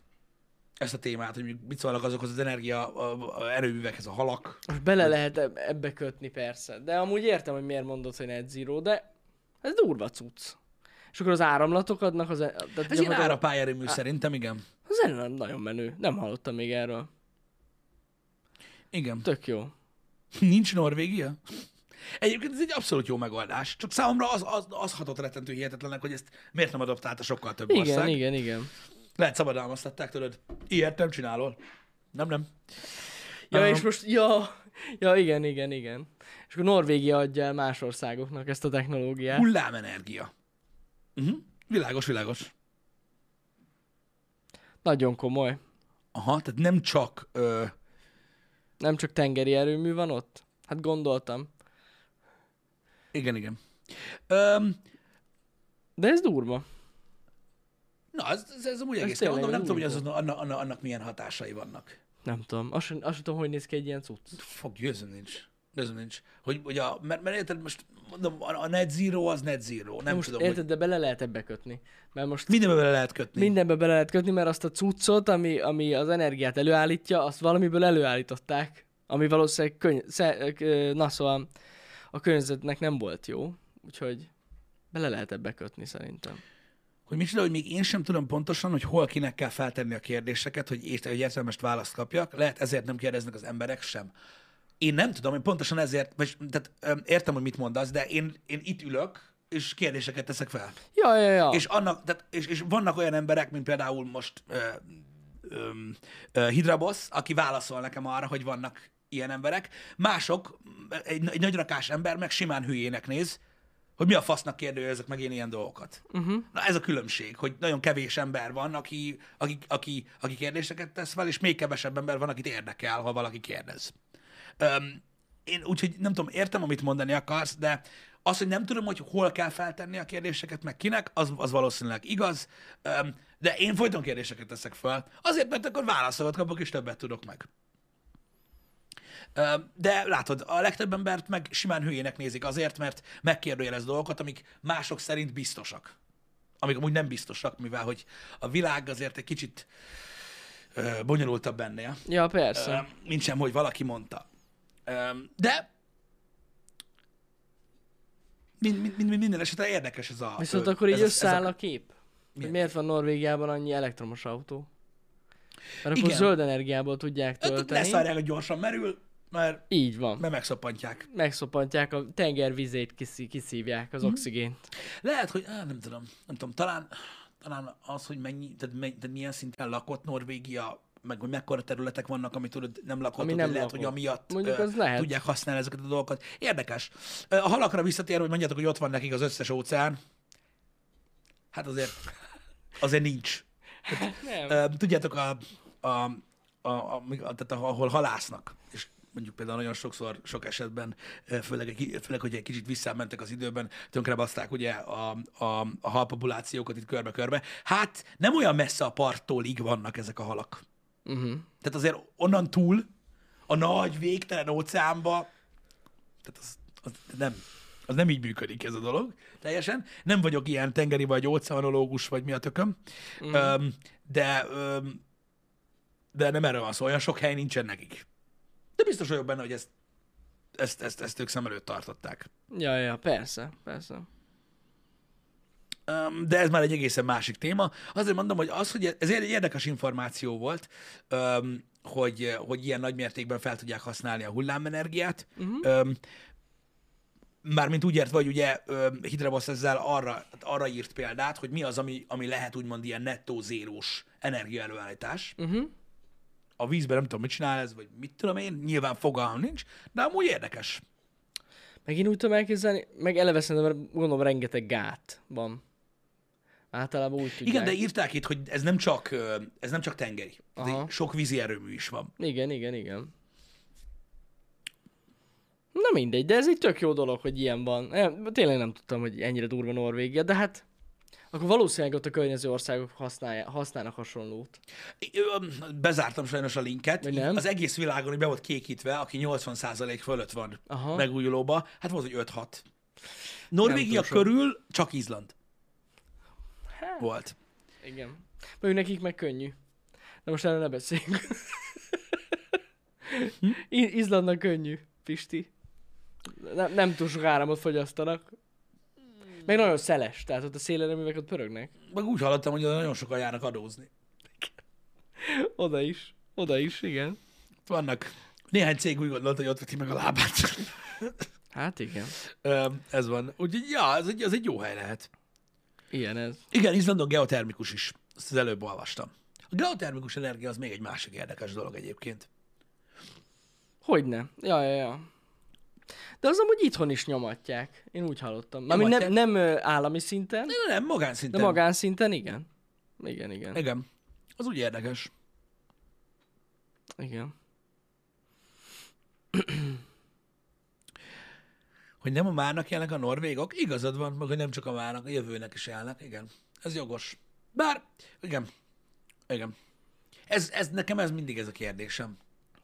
ezt a témát, hogy mit szólnak azokhoz az energia a, a erőművekhez, a halak. Most bele lehet eb- ebbe kötni persze. De amúgy értem, hogy miért mondod, hogy net zero, de ez durva cucc. És akkor az áramlatok adnak az... e- Tehát Ez ilyen árapályerőmű szerintem, igen. Az nem nagyon menő. Nem hallottam még erről. Igen. Tök jó. Nincs Norvégia? Egyébként ez egy abszolút jó megoldás. Csak számomra az, az, az hatott rettentő hihetetlenek, hogy ezt miért nem adoptálta sokkal több Igen, ország. igen, igen. Lehet szabadalmaztatták, tudod. Ilyet nem csinálol. Nem, nem. Ja, Um, és most, ja, ja, igen, igen, igen. És akkor Norvégia adja el más országoknak ezt a technológiát. Hullámenergia. Uh-huh. Világos, világos. Nagyon komoly. Aha, tehát nem csak... Ö, Nem csak tengeri erőmű van ott? Hát gondoltam. Igen, igen. Öm, De ez durva. na, ez, ez, ez Ez egész. tényleg Mondom, nem tudom, hogy az, annak, annak, annak milyen hatásai vannak. Nem tudom. Azt sem, azt sem tudom, hogy néz ki egy ilyen cucc. Fog, győzöm nincs. Győzöm nincs. Hogy, hogy a, mert, mert érted, most mondom, a, a net zero az net zero. Nem most tudom, érted, hogy de bele lehet ebbe kötni. Mert most mindenbe bele lehet kötni. mindenbe bele lehet kötni, mert azt a cuccot, ami, ami az energiát előállítja, azt valamiből előállították, ami valószínűleg köny- sze- ö, na szóval a környezetnek nem volt jó, úgyhogy bele lehet ebbe kötni szerintem. Hogy micsoda, hogy még én sem tudom pontosan, hogy hol kinek kell feltenni a kérdéseket, hogy, ért, hogy értelmest választ kapjak. Lehet ezért nem kérdeznek az emberek sem. Én nem tudom, hogy pontosan ezért, vagy, tehát értem, hogy mit mondasz, de én, én itt ülök, és kérdéseket teszek fel. Ja, ja, ja. És, annak, tehát, és, és vannak olyan emberek, mint például most ö, ö, ö, Hidrabosz, aki válaszol nekem arra, hogy vannak ilyen emberek. Mások, egy, egy nagy rakás ember meg simán hülyének néz, hogy mi a fasznak kérdőjelezek meg én ilyen dolgokat. Uh-huh. Na ez a különbség, hogy nagyon kevés ember van, aki, aki, aki, aki kérdéseket tesz fel, és még kevesebb ember van, akit érdekel, ha valaki kérdez. Öm, én úgyhogy nem tudom, értem, amit mondani akarsz, de az, hogy nem tudom, hogy hol kell feltenni a kérdéseket, meg kinek, az, az valószínűleg igaz, Öm, de én folyton kérdéseket teszek fel, azért, mert akkor válaszokat kapok, és többet tudok meg. De látod, a legtöbb embert meg simán hülyének nézik azért, mert megkérdőjelez dolgokat, amik mások szerint biztosak. Amik amúgy nem biztosak, mivel hogy a világ azért egy kicsit bonyolultabb ennél Ja, persze. Mint sem, hogy valaki mondta. De mind, mind, mind, minden esetre érdekes ez a... Viszont akkor így a- összeáll a kép. Milyen miért van Norvégiában annyi elektromos autó? Mert akkor Igen. zöld energiából tudják Hát tölteni. Leszárják, hogy gyorsan merül, mert, Így van. mert megszoppantják. Megszopantják a tenger vizét, kiszi, kiszívják, az oxigént. Lehet, hogy á, nem tudom, nem tudom, talán, talán az, hogy mennyi, tehát, mennyi, tehát milyen szinten lakott Norvégia, meg hogy mekkora területek vannak, amit tudod, nem lakott, Ami nem hogy lehet, lakott. hogy amiatt Mondjuk ö, az lehet. tudják használni ezeket a dolgokat. Érdekes. A halakra visszatérve, hogy mondjátok, hogy ott van nekik az összes óceán, hát azért, azért nincs. (laughs) Nem. Ö, Tudjátok, a, a, a, a, a, tehát ahol halásznak, és mondjuk például nagyon sokszor, sok esetben, főleg, főleg hogy egy kicsit visszamentek az időben, tönkrebaszták ugye a, a, a halpopulációkat itt körbe-körbe. Hát nem olyan messze a parttól így vannak ezek a halak. Uh-huh. Tehát azért onnan túl, a nagy, végtelen óceánba, tehát az, az nem, az nem így működik ez a dolog, teljesen. Nem vagyok ilyen tengeri vagy óceanológus, vagy mi a tököm, mm. öm, de, öm, de nem erről van szó, olyan sok hely nincsen nekik. De biztos vagyok benne, hogy ezt, ezt, ezt, ezt ők szem előtt tartották. Ja, ja, persze, persze. De ez már egy egészen másik téma. Azért mondom, hogy az, hogy ez egy érdekes információ volt, hogy, hogy ilyen nagy mértékben fel tudják használni a hullámenergiát. Uh-huh. Mármint úgy értve, hogy ugye öm, Hidrabosz ezzel arra, arra írt példát, hogy mi az, ami, ami lehet úgymond ilyen nettó zérós energiaelőállítás. Uh-huh. A vízben nem tudom, mit csinál ez, vagy mit tudom én, nyilván fogalmam nincs, de amúgy érdekes. Meg én úgy tudom elképzelni, meg eleve szerintem gondolom rengeteg gát van. Általában úgy tudják. Igen, de írták itt, hogy ez nem csak, ez nem csak tengeri. Aha. Sok vízi erőmű is van. Igen, igen, igen. Na mindegy, de ez egy tök jó dolog, hogy ilyen van. Nem, tényleg nem tudtam, hogy ennyire durva Norvégia, de hát akkor valószínűleg ott a környező országok használja, használnak hasonlót. Bezártam sajnos a linket. Vagy nem? Az egész világon így be volt kékítve, aki 80% fölött van Aha. megújulóba. Hát volt, hogy 5-6. Norvégia körül csak Izland Hát. volt. Igen. Mondjuk nekik meg könnyű. De most erről ne beszéljünk. I- Izlandnak könnyű, Pisti. Nem, nem túl sok áramot fogyasztanak. Meg nagyon szeles, tehát ott a szélerőművek ott pörögnek. Meg úgy hallottam, hogy nagyon sokan járnak adózni. (laughs) Oda is. Oda is, igen. Vannak. Néhány cég úgy gondolta, hogy ott veti meg a lábát. (laughs) Hát igen. Ez van. Úgyhogy, ja, ez egy, ez egy jó hely lehet. Ilyen ez. Igen, Izlandon geotermikus is. Ezt az előbb olvastam. A geotermikus energia az még egy másik érdekes dolog egyébként. Hogyne. Ja, ja, ja. De az amúgy itthon is nyomatják. Én úgy hallottam. Mármint nem, nem állami szinten, Nem, nem, de magánszinten. magánszinten igen. Igen, igen. Igen. Az úgy érdekes. Igen. (clears throat) Hogy nem a márnak jelnek a norvégok? Igazad van, meg hogy nem csak a márnak, a jövőnek is jelnek. Igen. Ez jogos. Bár, igen. Igen. Ez, ez, nekem ez mindig ez a kérdésem.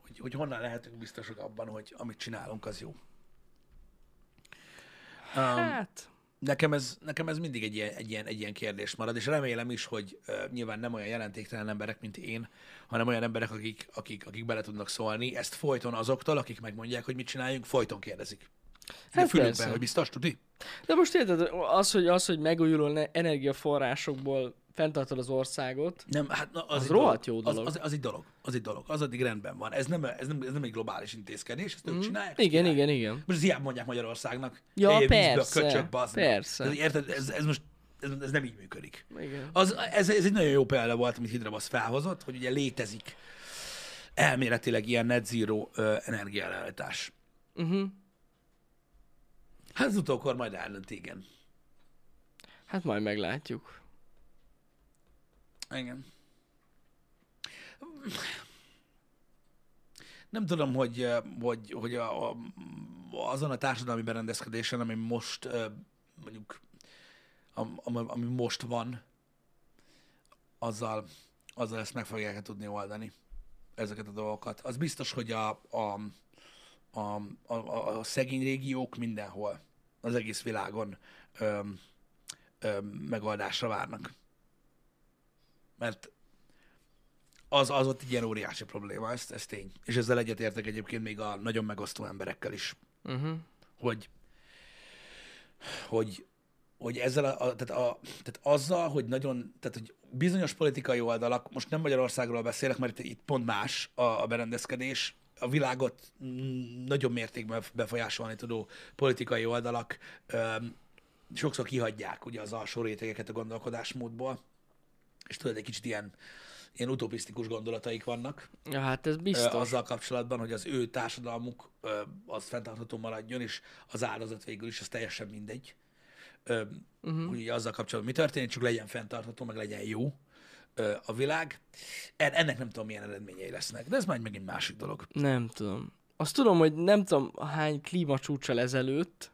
Hogy, hogy honnan lehetünk biztosak abban, hogy amit csinálunk, az jó. Um, Hát, nekem, ez, nekem ez mindig egy ilyen, egy, ilyen, egy ilyen kérdés marad, és remélem is, hogy uh, nyilván nem olyan jelentéktelen emberek, mint én, hanem olyan emberek, akik, akik, akik bele tudnak szólni. Ezt folyton azoktól, akik megmondják, hogy mit csináljunk, folyton kérdezik. Hát fülükben, hogy biztos, tudni? de most érted, az, hogy, az, hogy megújuló ne- energiaforrásokból fenntartod az országot, Nem, hát na, az, Az rohadt dolog. jó dolog. Az, az, az, egy dolog. Az egy dolog. Az addig rendben van. Ez nem, ez nem, ez nem egy globális intézkedés, ezt ők csinálják. ezt Mhm. igen, csinálják. igen, igen. Most hiába mondják Magyarországnak. Ja, "Éj, persze, köcsög, bazd meg." persze. Ez, érted, ez, ez most ez, ez nem így működik. igen. Az, ez, ez egy nagyon jó példa volt, amit Hidrabasz felhozott, hogy ugye létezik elméletileg ilyen net zero ö, energiaellállítás. Uh-huh. Hát az utókor majd eldönt, igen. Hát majd meglátjuk. Igen. Nem tudom, hogy, eh, hogy, hogy a, a, azon a társadalmi berendezkedésen, ami most eh, mondjuk, am- am- ami most van, azzal, azzal ezt meg fogják tudni oldani, ezeket a dolgokat. Az biztos, hogy a, a, a, a, a szegény régiók mindenhol, az egész világon öm, öm, megoldásra várnak mert az, az ott egy ilyen óriási probléma, ez, ez tény. És ezzel egyetértek egyébként még a nagyon megosztó emberekkel is, Uh-huh. hogy, hogy, hogy ezzel a, a, tehát, a, tehát azzal, hogy nagyon, tehát hogy bizonyos politikai oldalak, most nem Magyarországról beszélek, mert itt, itt pont más a, a berendezkedés, a világot nagyon mértékben befolyásolni tudó politikai oldalak öm, sokszor kihagyják ugye az alsó rétegeket a gondolkodásmódból, és tudod, egy kicsit ilyen, ilyen utopisztikus gondolataik vannak Ja, hát ez ö, biztos. azzal kapcsolatban, hogy az ő társadalmuk ö, az fenntartható maradjon, és az áldozat végül is az teljesen mindegy. Ö, uh-huh. Hogy ugye azzal kapcsolatban mi történik, csak legyen fenntartható, meg legyen jó ö, a világ. En- Ennek nem tudom, milyen eredményei lesznek, de ez már megint másik dolog. Nem tudom. Azt tudom, hogy nem tudom hány klímacsúcsal ezelőtt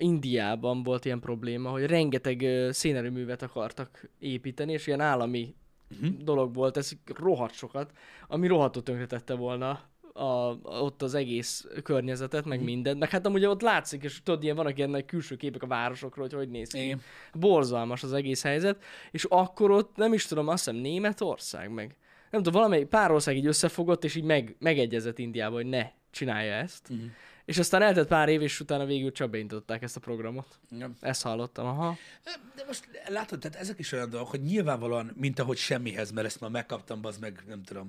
Indiában volt ilyen probléma, hogy rengeteg szénerőművet akartak építeni, és ilyen állami uh-huh. dolog volt, ez rohadt sokat, ami rohadtul tönkretette volna a, ott az egész környezetet, meg mindent. Meg hát amúgy ott látszik, és tudod, ilyen vannak ilyen nagy külső képek a városokról, hogy hogy néz ki. Igen. Borzalmas az egész helyzet, és akkor ott nem is tudom, azt hiszem Németország meg. Nem tudom, valamelyik pár ország így összefogott, és így meg, megegyezett Indiába, hogy ne csinálja ezt. Mhm. És aztán eltelt pár év, és utána végül csak beindították ezt a programot. Igen. Ezt hallottam, aha. De most látod, tehát ezek is olyan dolgok, hogy nyilvánvalóan, mint ahogy semmihez, mert ezt már megkaptam, az meg nem tudom,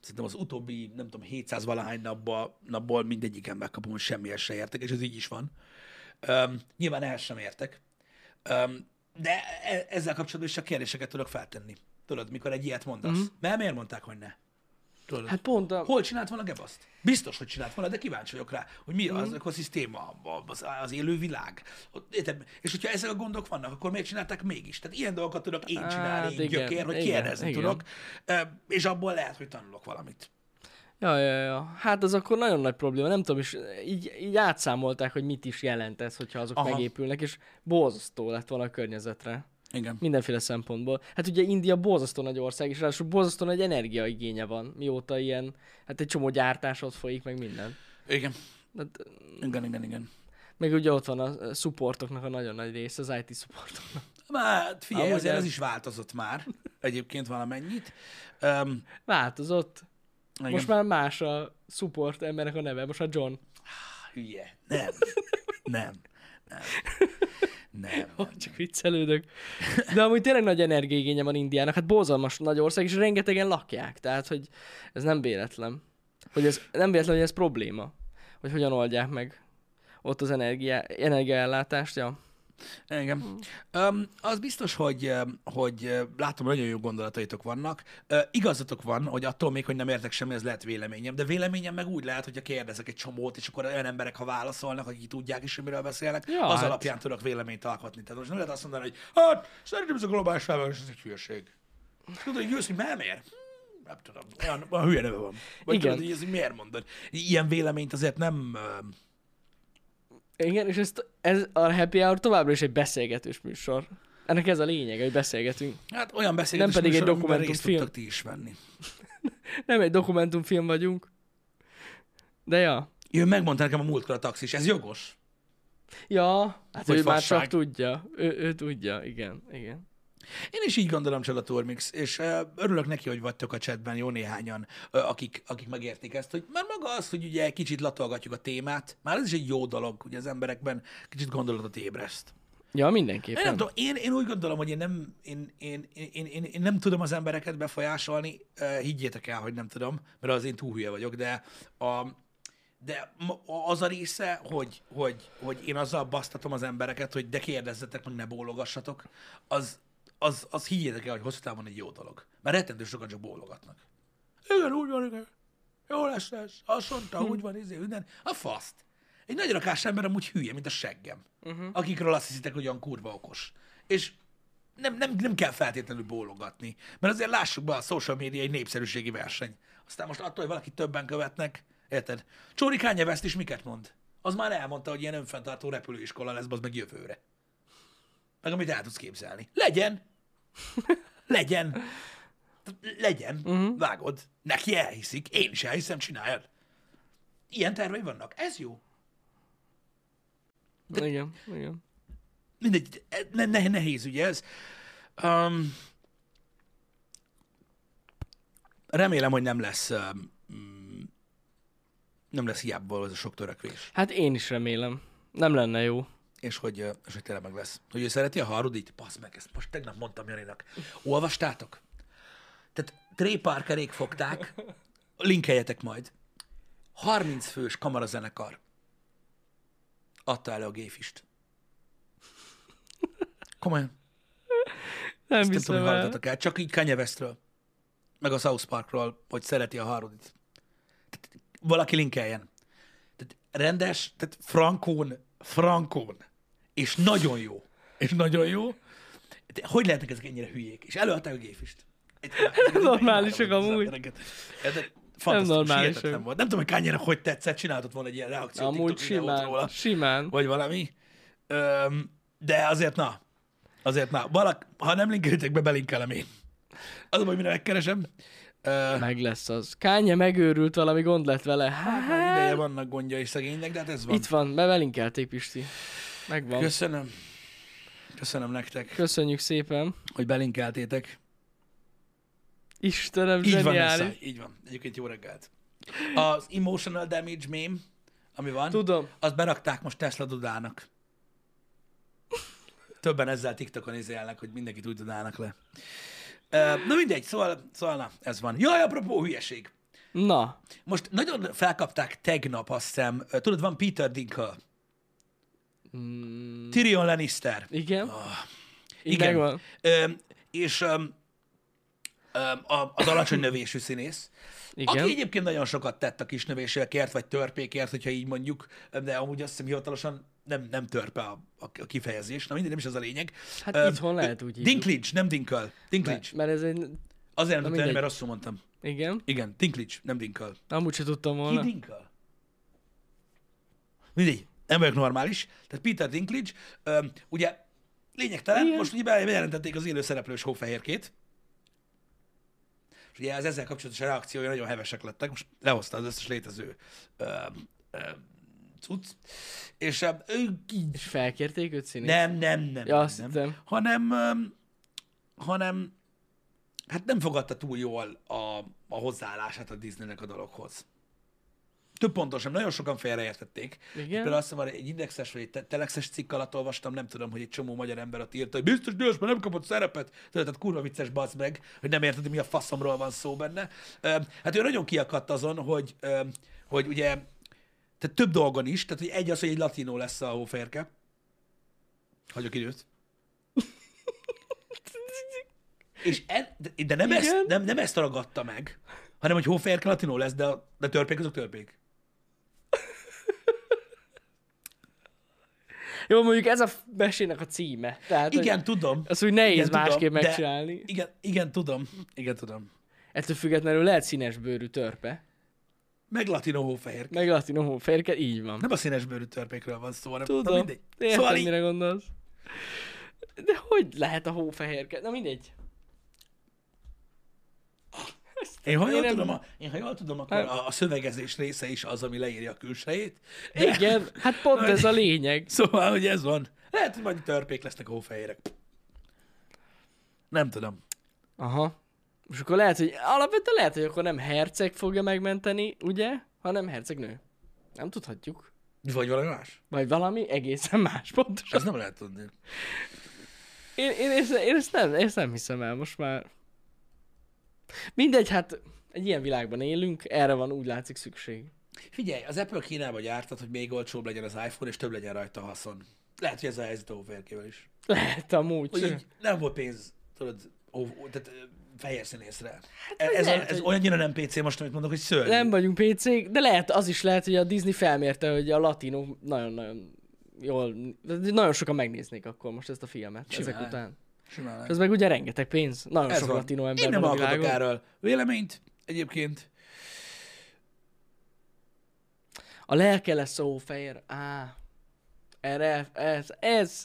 szerintem az utóbbi, nem tudom, 700 valahány napból, napból mindegyiken megkapom, hogy semmihez se értek, és ez így is van. Um, nyilván ehhez sem értek. Um, de e- ezzel kapcsolatban is csak kérdéseket tudok feltenni. Tudod, mikor egy ilyet mondasz. Mm-hmm. Mert miért mondták, hogy ne? Tudod? Hát pont a... Hol csinált volna Gebaszt? Biztos, hogy csinált volna, de kíváncsi vagyok rá, hogy mi az ökoszisztéma, az, az élő világ. Érted? És hogyha ezek a gondok vannak, akkor miért csinálták mégis? Tehát ilyen dolgokat tudok én csinálni, Hát én igen, gyökér, hogy igen, kérdezni igen. tudok, és abból lehet, hogy tanulok valamit. Ja, ja, ja. Hát az akkor nagyon nagy probléma. Nem tudom, és így, így átszámolták, hogy mit is jelent ez, hogyha azok. Aha. megépülnek, és borzasztó lett volna a környezetre. Igen. Mindenféle szempontból. Hát ugye India borzasztó nagy ország, és ráadásul borzasztó nagy energiaigénye van, mióta ilyen, hát egy csomó gyártás ott folyik, meg minden. Igen. Hát, Igen, igen, igen. meg ugye ott van a supportoknak a nagyon nagy része, az IT supportoknak. Már figyelj, Amúgy azért ez- ez is változott már. egyébként valamennyit. Um, Változott. igen. Most már más a support embernek a neve, most már John. Hülye. Nem. Nem. Nem. Nem. nem. Csak viccelődök. De amúgy tényleg nagy energiaigénye van Indiának. Hát borzalmas nagy ország, és rengetegen lakják. Tehát, hogy ez nem véletlen. Hogy ez nem véletlen, hogy ez probléma. Hogy hogyan oldják meg ott az energia, energiaellátást. Ja. Igen. Um, az biztos, hogy, hogy látom, nagyon jó gondolataitok vannak. Uh, igazatok van, hogy attól még, hogy nem értek semmi, ez lehet véleményem. De véleményem meg úgy lehet, hogyha kérdezek egy csomót, és akkor olyan emberek, ha válaszolnak, akik tudják is, hogy miről beszélnek, Ja, az hát. alapján tudok véleményt alkotni. Tehát most nem lehet azt mondani, hogy hát, szerintem ez a globális felmelegedés, ez egy hülyeség. Tudod, hogy jössz, hogy miért? Nem tudom, olyan, olyan hülye neve van. Vagy Igen. tudod, hogy ez miért mondod? Ilyen véleményt azért nem... Igen, és ezt, ez a Happy Hour továbbra is egy beszélgetős műsor. Ennek ez a lényeg, hogy beszélgetünk. hát olyan beszélgetés Nem pedig egy dokumentumfilm. ti is venni. (laughs) Nem egy dokumentumfilm vagyunk. De ja. Ő megmondta nekem a múltkor a taxis, ez jogos. Ja, hát Hogy ő már fasság. csak tudja. Ő, ő tudja, igen, igen. Én is így gondolom, Csaba Turmix, és örülök neki, hogy vagytok a chatben jó néhányan, akik, akik megértik ezt, hogy már maga az, hogy ugye kicsit latolgatjuk a témát, már ez is egy jó dolog, hogy az emberekben kicsit gondolatot ébreszt. Ja, Én mindenképpen. nem tudom, én, én úgy gondolom, hogy én nem, én, én, én, én, én, én nem tudom az embereket befolyásolni, higgyétek el, hogy nem tudom, mert az én túl hülye vagyok, de a, de az a része, hogy, hogy, hogy én azzal basztatom az embereket, hogy de kérdezzetek, meg ne bólogassatok, az, az, az higgyétek el, hogy hosszú távon egy jó dolog. Mert rettentő sokan csak bólogatnak. Igen, úgy van, igen. Jó lesz ez. Azt mondta, úgy van, izé, minden. A faszt. Egy nagy rakás ember amúgy hülye, mint a seggem. Uh-huh. Akikről azt hiszitek, hogy olyan kurva okos. És nem, nem, nem kell feltétlenül bólogatni. Mert azért lássuk be, a social media egy népszerűségi verseny. Aztán most attól, hogy valaki többen követnek, érted? Csóri Kanye West is miket mond? Az már elmondta, hogy ilyen önfenntartó repülőiskola lesz, az meg jövőre. Meg amit el tudsz képzelni. Legyen! Legyen! Legyen! Uh-huh. Vágod. Neki elhiszik. Én is elhiszem, csináljad. Ilyen tervei vannak. Ez jó. Igen, igen. mindegy, ne, ne, nehéz ugye ez. Um, remélem, hogy nem lesz um, nem lesz hiába való ez a sok törekvés. Hát én is remélem. Nem lenne jó. És hogy, és hogy tényleg meg lesz. Hogy ő szereti a Harudit? Passz meg, ezt most tegnap mondtam Janinak. Olvastátok? Tehát Trey Parkerék fogták, linkeljetek majd. 30 fős kamarazenekar adta elő a géfist. Komolyan. Nem Ezt nem tudom, hiszem el. el. Csak így Kanye Westről, meg a South Parkról, hogy szereti a Harudit. Tehát valaki linkeljen. Tehát rendes, tehát frankón, frankón, és nagyon jó. És nagyon jó. De hogy lehetnek ezek ennyire hülyék? És előadták a géfist. normálisak amúgy. Fantasztikus, normálisak. hihetetlen volt. Nem tudom, hogy kanye hogy tetszett, csináltott volna egy ilyen reakciót Amúgy simán, róla simán. vagy valami. Öm, de azért na, azért na. Valak, ha nem linkelitek be, belinkelem én. Az a baj, mire megkeresem. Ö, Meg lesz az. Kánye megőrült, valami gond lett vele. hát, ideje vannak gondjai szegénynek, de hát ez van. Itt van, bevelinkelték Pisti. Megvan. Köszönöm. Köszönöm nektek, Köszönjük szépen. hogy belinkeltétek. Istenem, Így van, zseniális. Nessa, így van. Egyébként jó reggelt. Az emotional damage meme, ami van, Tudom. azt berakták most Tesla Dudának. Többen ezzel TikTokon izélnek, hogy mindenkit úgy dudálnak le. Na mindegy, szóval, szóval na, ez van. Jaj, apropó hülyeség. Na, Most nagyon felkapták tegnap, azt hiszem, tudod, van Peter Dinklage, mm, Tyrion Lannister, igen. Ah, igen. megvan. Ö, és ö, ö, az alacsony növésű színész, Igen. Aki egyébként nagyon sokat tett a kisnövésekért, vagy törpékért, hogyha így mondjuk, de amúgy azt hiszem hivatalosan nem, nem törpe a, a, kifejezés. Na mindegy, nem is az a lényeg. Hát itthon lehet úgy. Dinklage, nem Dinkel. Dinklage. Mert, mert ez egy... Azért nem mindegy. mert rosszul mondtam. Igen. Igen, Dinklage, nem Dinkel. Amúgy se tudtam Ki volna. Dinkel? Mindegy, nem vagyok normális. Tehát Peter Dinklage, ö, ugye lényegtelen, Igen. most ugye be- bejelentették az élő szereplős hófehérkét. És ugye az ezzel kapcsolatos reakciója nagyon hevesek lettek, most lehozta az összes létező ö, ö, cucc. És ö, ő így, És felkérték őt színész? nem, nem, nem. Ja, azt nem. hittem. Hanem, ö, hanem hát nem fogadta túl jól a, a hozzáállását a Disneynek a dologhoz. Több pontosan, nagyon sokan félreértették. Igen? Például azt hiszem, egy indexes vagy egy te- telexes cikk alatt olvastam, nem tudom, hogy egy csomó magyar ember ott írta, hogy biztos mert nem kapott szerepet. Tudod, tehát kurva vicces bazd meg, hogy nem érted, hogy mi a faszomról van szó benne. Hát ő nagyon kiakadt azon, hogy, hogy ugye, tehát több dolgon is, tehát hogy egy az, hogy egy latinó lesz a hóférke. Hagyok időt. (laughs) És en, de- nem ezt, Igen. nem, nem ezt ragadta meg, hanem hogy hóférke latinó lesz, de, a- de törpék azok törpék. Jó, mondjuk ez a mesének a címe. Tehát, Igen, tudom. Azt úgy nehéz Igen, tudom, másképp de- megcsinálni. Igen, igen, tudom. Igen, tudom. Ettől függetlenül lehet színes bőrű törpe. Meg latinó hófehér. Meg latino férke, így van. Nem a színes bőrű törpékről van szó, hanem Tudom. na mindegy. Értem, Szóval így, mire gondolsz. De hogy lehet a hófehérke? Na mindegy. Én, ha jól tudom, a, én ha jól tudom, akkor Hát- a, a szövegezés része is az, ami leírja a külsejét. De, Igen, hát pont ez a lényeg. (laughs) Szóval, hogy ez van. Lehet, hogy majd törpék lesznek a hófehérek. Nem tudom. Aha. És akkor lehet, hogy alapvetően lehet, hogy akkor nem herceg fogja megmenteni, ugye? Hanem hercegnő. Nem tudhatjuk. Vagy valami más? Vagy valami egészen más (laughs) pontosan. Ez nem lehet tudni. Én, én, én, én, ezt nem, ezt nem hiszem el most már. Mindegy, hát egy ilyen világban élünk, erre van úgy látszik szükség. Figyelj, az Apple Kínába gyártat, hogy még olcsóbb legyen az iPhone, és több legyen rajta haszon. Lehet, hogy ez a helyzet a hófehérkével is. Lehet amúgy. Hogy nem volt pénz, tudod, ó, tehát fehér színészre. vagy ez, a, lehet, ez hogy- olyannyira nem PC most, amit mondok, hogy szörnyű. Nem vagyunk pc de lehet, az is lehet, hogy a Disney felmérte, hogy a latino nagyon-nagyon jól, nagyon sokan megnéznék akkor most ezt a filmet Simán. ezek után. Simán lehet. Ez meg ugye rengeteg pénz. Nagyon Ez sok van. latino ember Én nem van a alkotok világon. erről véleményt egyébként. A lelke lesz a hófehér. Á, erre, ez, ez,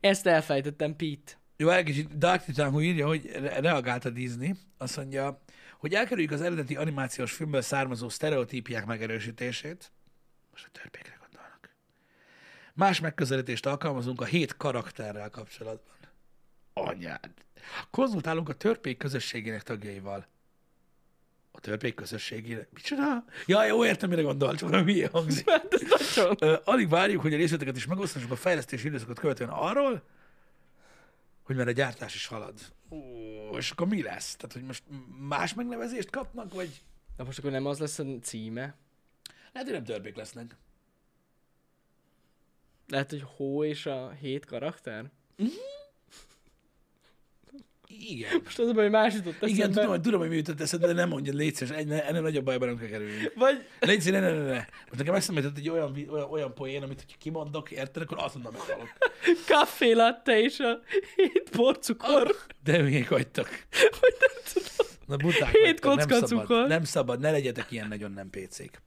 ezt elfejtettem, Pete. Jó, egy kicsit Dark Titan írja, hogy re- reagált a Disney. Azt mondja, hogy elkerüljük az eredeti animációs filmből származó sztereotípiák megerősítését. Most a törpékre gondolnak. Más megközelítést alkalmazunk a hét karakterrel kapcsolatban. Anyád. Konzultálunk a törpék közösségének tagjaival. A törpék közösségére? Micsoda? Ja, jó, értem, mire gondol, csak mi hangzik. (laughs) Hát ez nagyon... Alig várjuk, hogy a részleteket is megosztassuk a fejlesztési időszakot követően arról, hogy már a gyártás is halad. Ó, és akkor mi lesz? Tehát, hogy most más megnevezést kapnak, vagy De most akkor nem az lesz a címe? lehet, hogy nem törpék lesznek. Lehet, hogy Hó és a hét karakter? Igen. Most az a baj, hogy más jutott eszembe. Igen, tudom, hogy, tudom, hogy mi jutott eszedbe, de nem mondjad, légy szíves, ennél, ennél nagyobb bajban nem kell kerüljünk. Vagy Légy szíves, ne, ne, ne, ne. Most nekem eszembe jutott egy olyan, olyan, olyan poén, amit hogyha kimondok, érted, akkor azt mondom, meghalok. kaffé (laughs) latte és a hét porcukor. De hülyék vagytok. (laughs) Vagy nem tudom. Na buták Hét vagytok, nem kocka szabad, cukor. nem szabad, ne legyetek ilyen nagyon nem pécék.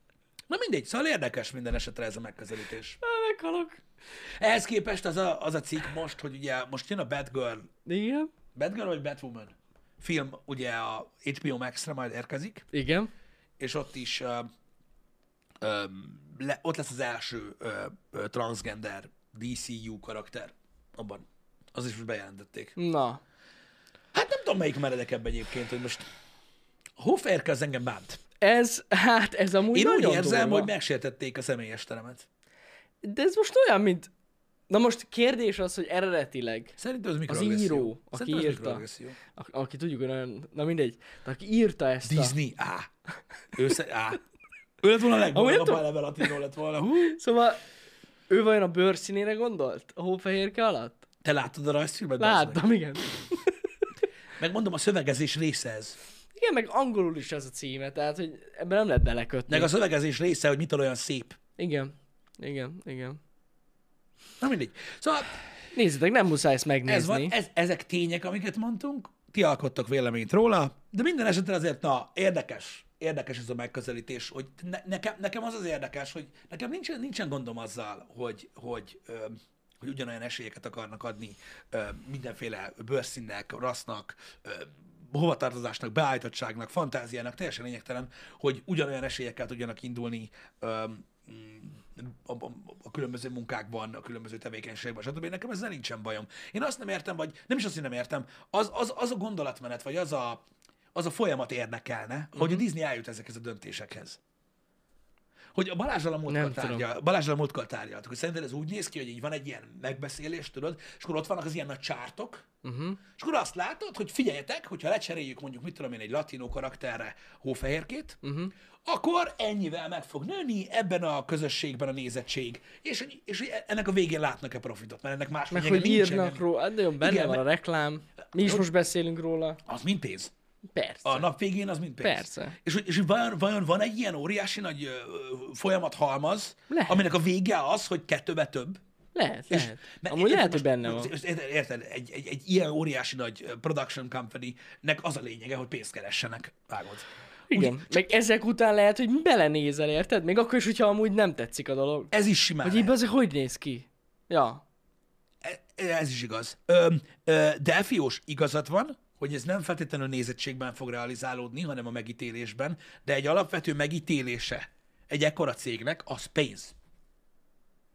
Na mindegy, szóval érdekes minden esetre ez a megközelítés. Á, Meghalok. Ehhez képest az a, az a cikk most, hogy ugye most jön a Batgirl, Igen. Batgirl vagy Batwoman film ugye a HBO Max-re majd érkezik, Igen. és ott is ö, ö, le, ott lesz az első ö, transgender DCU karakter abban. Az is bejelentették. Na. Hát nem tudom, melyik meredekebb egyébként, hogy most a hófehérke az engem bánt. Ez, hát ez amúgy Én úgy érzem, durva. hogy megsértették a személyes teremet. De ez most olyan, mint... Na most kérdés az, hogy eredetileg, Szerintem az az író, aki Szerintem az írta, mikroagresszió. a- aki tudjuk, hogy olyan, na mindegy, de aki írta ezt a... Disney, á. Ő, sze- á. Ő lett volna a legboldogabb, ha eleve latinó lett volna. Hú. Szóval ő vajon a bőrszínére gondolt? A hófehérke alatt? Te láttad a rajzfilmet? Láttam, igen. (laughs) Megmondom, a szövegezés része ez. Igen, meg angolul is ez a címe, tehát hogy ebben nem lehet belekötni. Meg a szövegezés része, hogy mitől olyan szép. Igen, igen, igen. Na mindegy. Szóval Nézzétek, nem muszáj ezt ez megnézni. van, ez, ezek tények, amiket mondtunk. Ti alkottak véleményt róla, de minden esetre azért, na, érdekes. Érdekes ez a megközelítés, hogy ne, nekem, nekem az az érdekes, hogy nekem nincsen, nincsen gondom azzal, hogy, hogy, ö, hogy ugyanolyan esélyeket akarnak adni ö, mindenféle bőrszínnek, rassznak, ö, hovatartozásnak, beállítottságnak, fantáziának, teljesen lényegtelen, hogy ugyanolyan esélyekkel tudjanak indulni ö, a, a, a különböző munkákban, a különböző tevékenységben, stb. Nekem ezzel nincsen bajom. Én azt nem értem, vagy nem is azt, hogy nem értem, az, az, az a gondolatmenet, vagy az a, az a folyamat érdekelne, uh-huh. hogy a Disney eljut ezekhez a döntésekhez. Hogy a Balázsral a múltkor, tárgyal, Balázsral a múltkor tárgyaltuk, hogy szerinted ez úgy néz ki, hogy így van egy ilyen megbeszélés, tudod, és akkor ott vannak az ilyen nagy csártok, Uh-huh. és akkor azt látod, hogy figyeljetek, hogyha lecseréljük mondjuk, mit tudom én, egy latinó karakterre hófehérkét, uh-huh. akkor ennyivel meg fog nőni ebben a közösségben a nézettség, és, és hogy ennek a végén látnak-e profitot, mert ennek más Meg hogy nincsen. írnak róla, hát nagyon benne Igen, van a reklám. Mi is most beszélünk róla. Az mind pénz. Persze. A nap végén az mind pénz. Persze. És, és vajon, vajon van egy ilyen óriási nagy ö, folyamat halmaz, Lehet. aminek a vége az, hogy kettőbe több? Lehet, És- lehet. mert Amúgy lehet, hogy benne van. Érted, egy, egy, egy ilyen óriási nagy production company-nek az a lényege, hogy pénzt keressenek. Vágod. Igen. Meg ezek után lehet, hogy belenézel, érted? Még akkor is, hogyha amúgy nem tetszik a dolog. Ez is simán Hogy így azért hogy néz ki? Ja. E- Ez is igaz. Ö, ö, Delfiós igazat van, hogy ez nem feltétlenül nézettségben fog realizálódni, hanem a megítélésben, de egy alapvető megítélése egy ekkora cégnek, az pénz.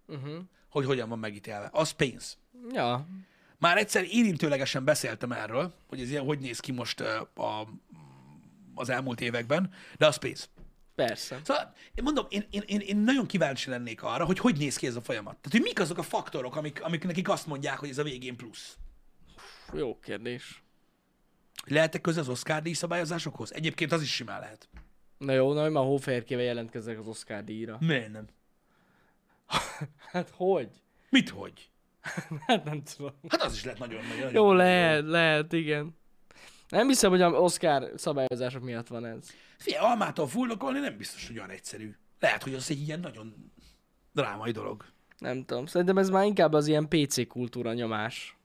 Uh-huh. Hogy hogyan van megítélve. Az pénz. Ja. Már egyszer érintőlegesen beszéltem erről, hogy ez ilyen hogy néz ki most a, az elmúlt években, de az pénz. Persze. Szóval én mondom, én, én, én, én nagyon kíváncsi lennék arra, hogy hogy néz ki ez a folyamat. Tehát, hogy mik azok a faktorok, amik, amik nekik azt mondják, hogy ez a végén plusz. Jó kérdés. Lehet-e köze az Oscar díj szabályozásokhoz? Egyébként az is simán lehet. Na jó, na, hogy már hófehérkével jelentkeznek az Oscar díjra. Miért nem? (laughs) Hát hogy? Mit hogy? (laughs) Hát nem tudom. Hát az is lehet nagyon-nagyon. Jó, lehet, lehet, igen. Nem hiszem, hogy az Oscar szabályozások miatt van ez. Figyelj, almától fullokolni nem biztos, hogy olyan egyszerű. Lehet, hogy az egy ilyen nagyon drámai dolog. Nem tudom. Szerintem ez már inkább az ilyen PC kultúra nyomás.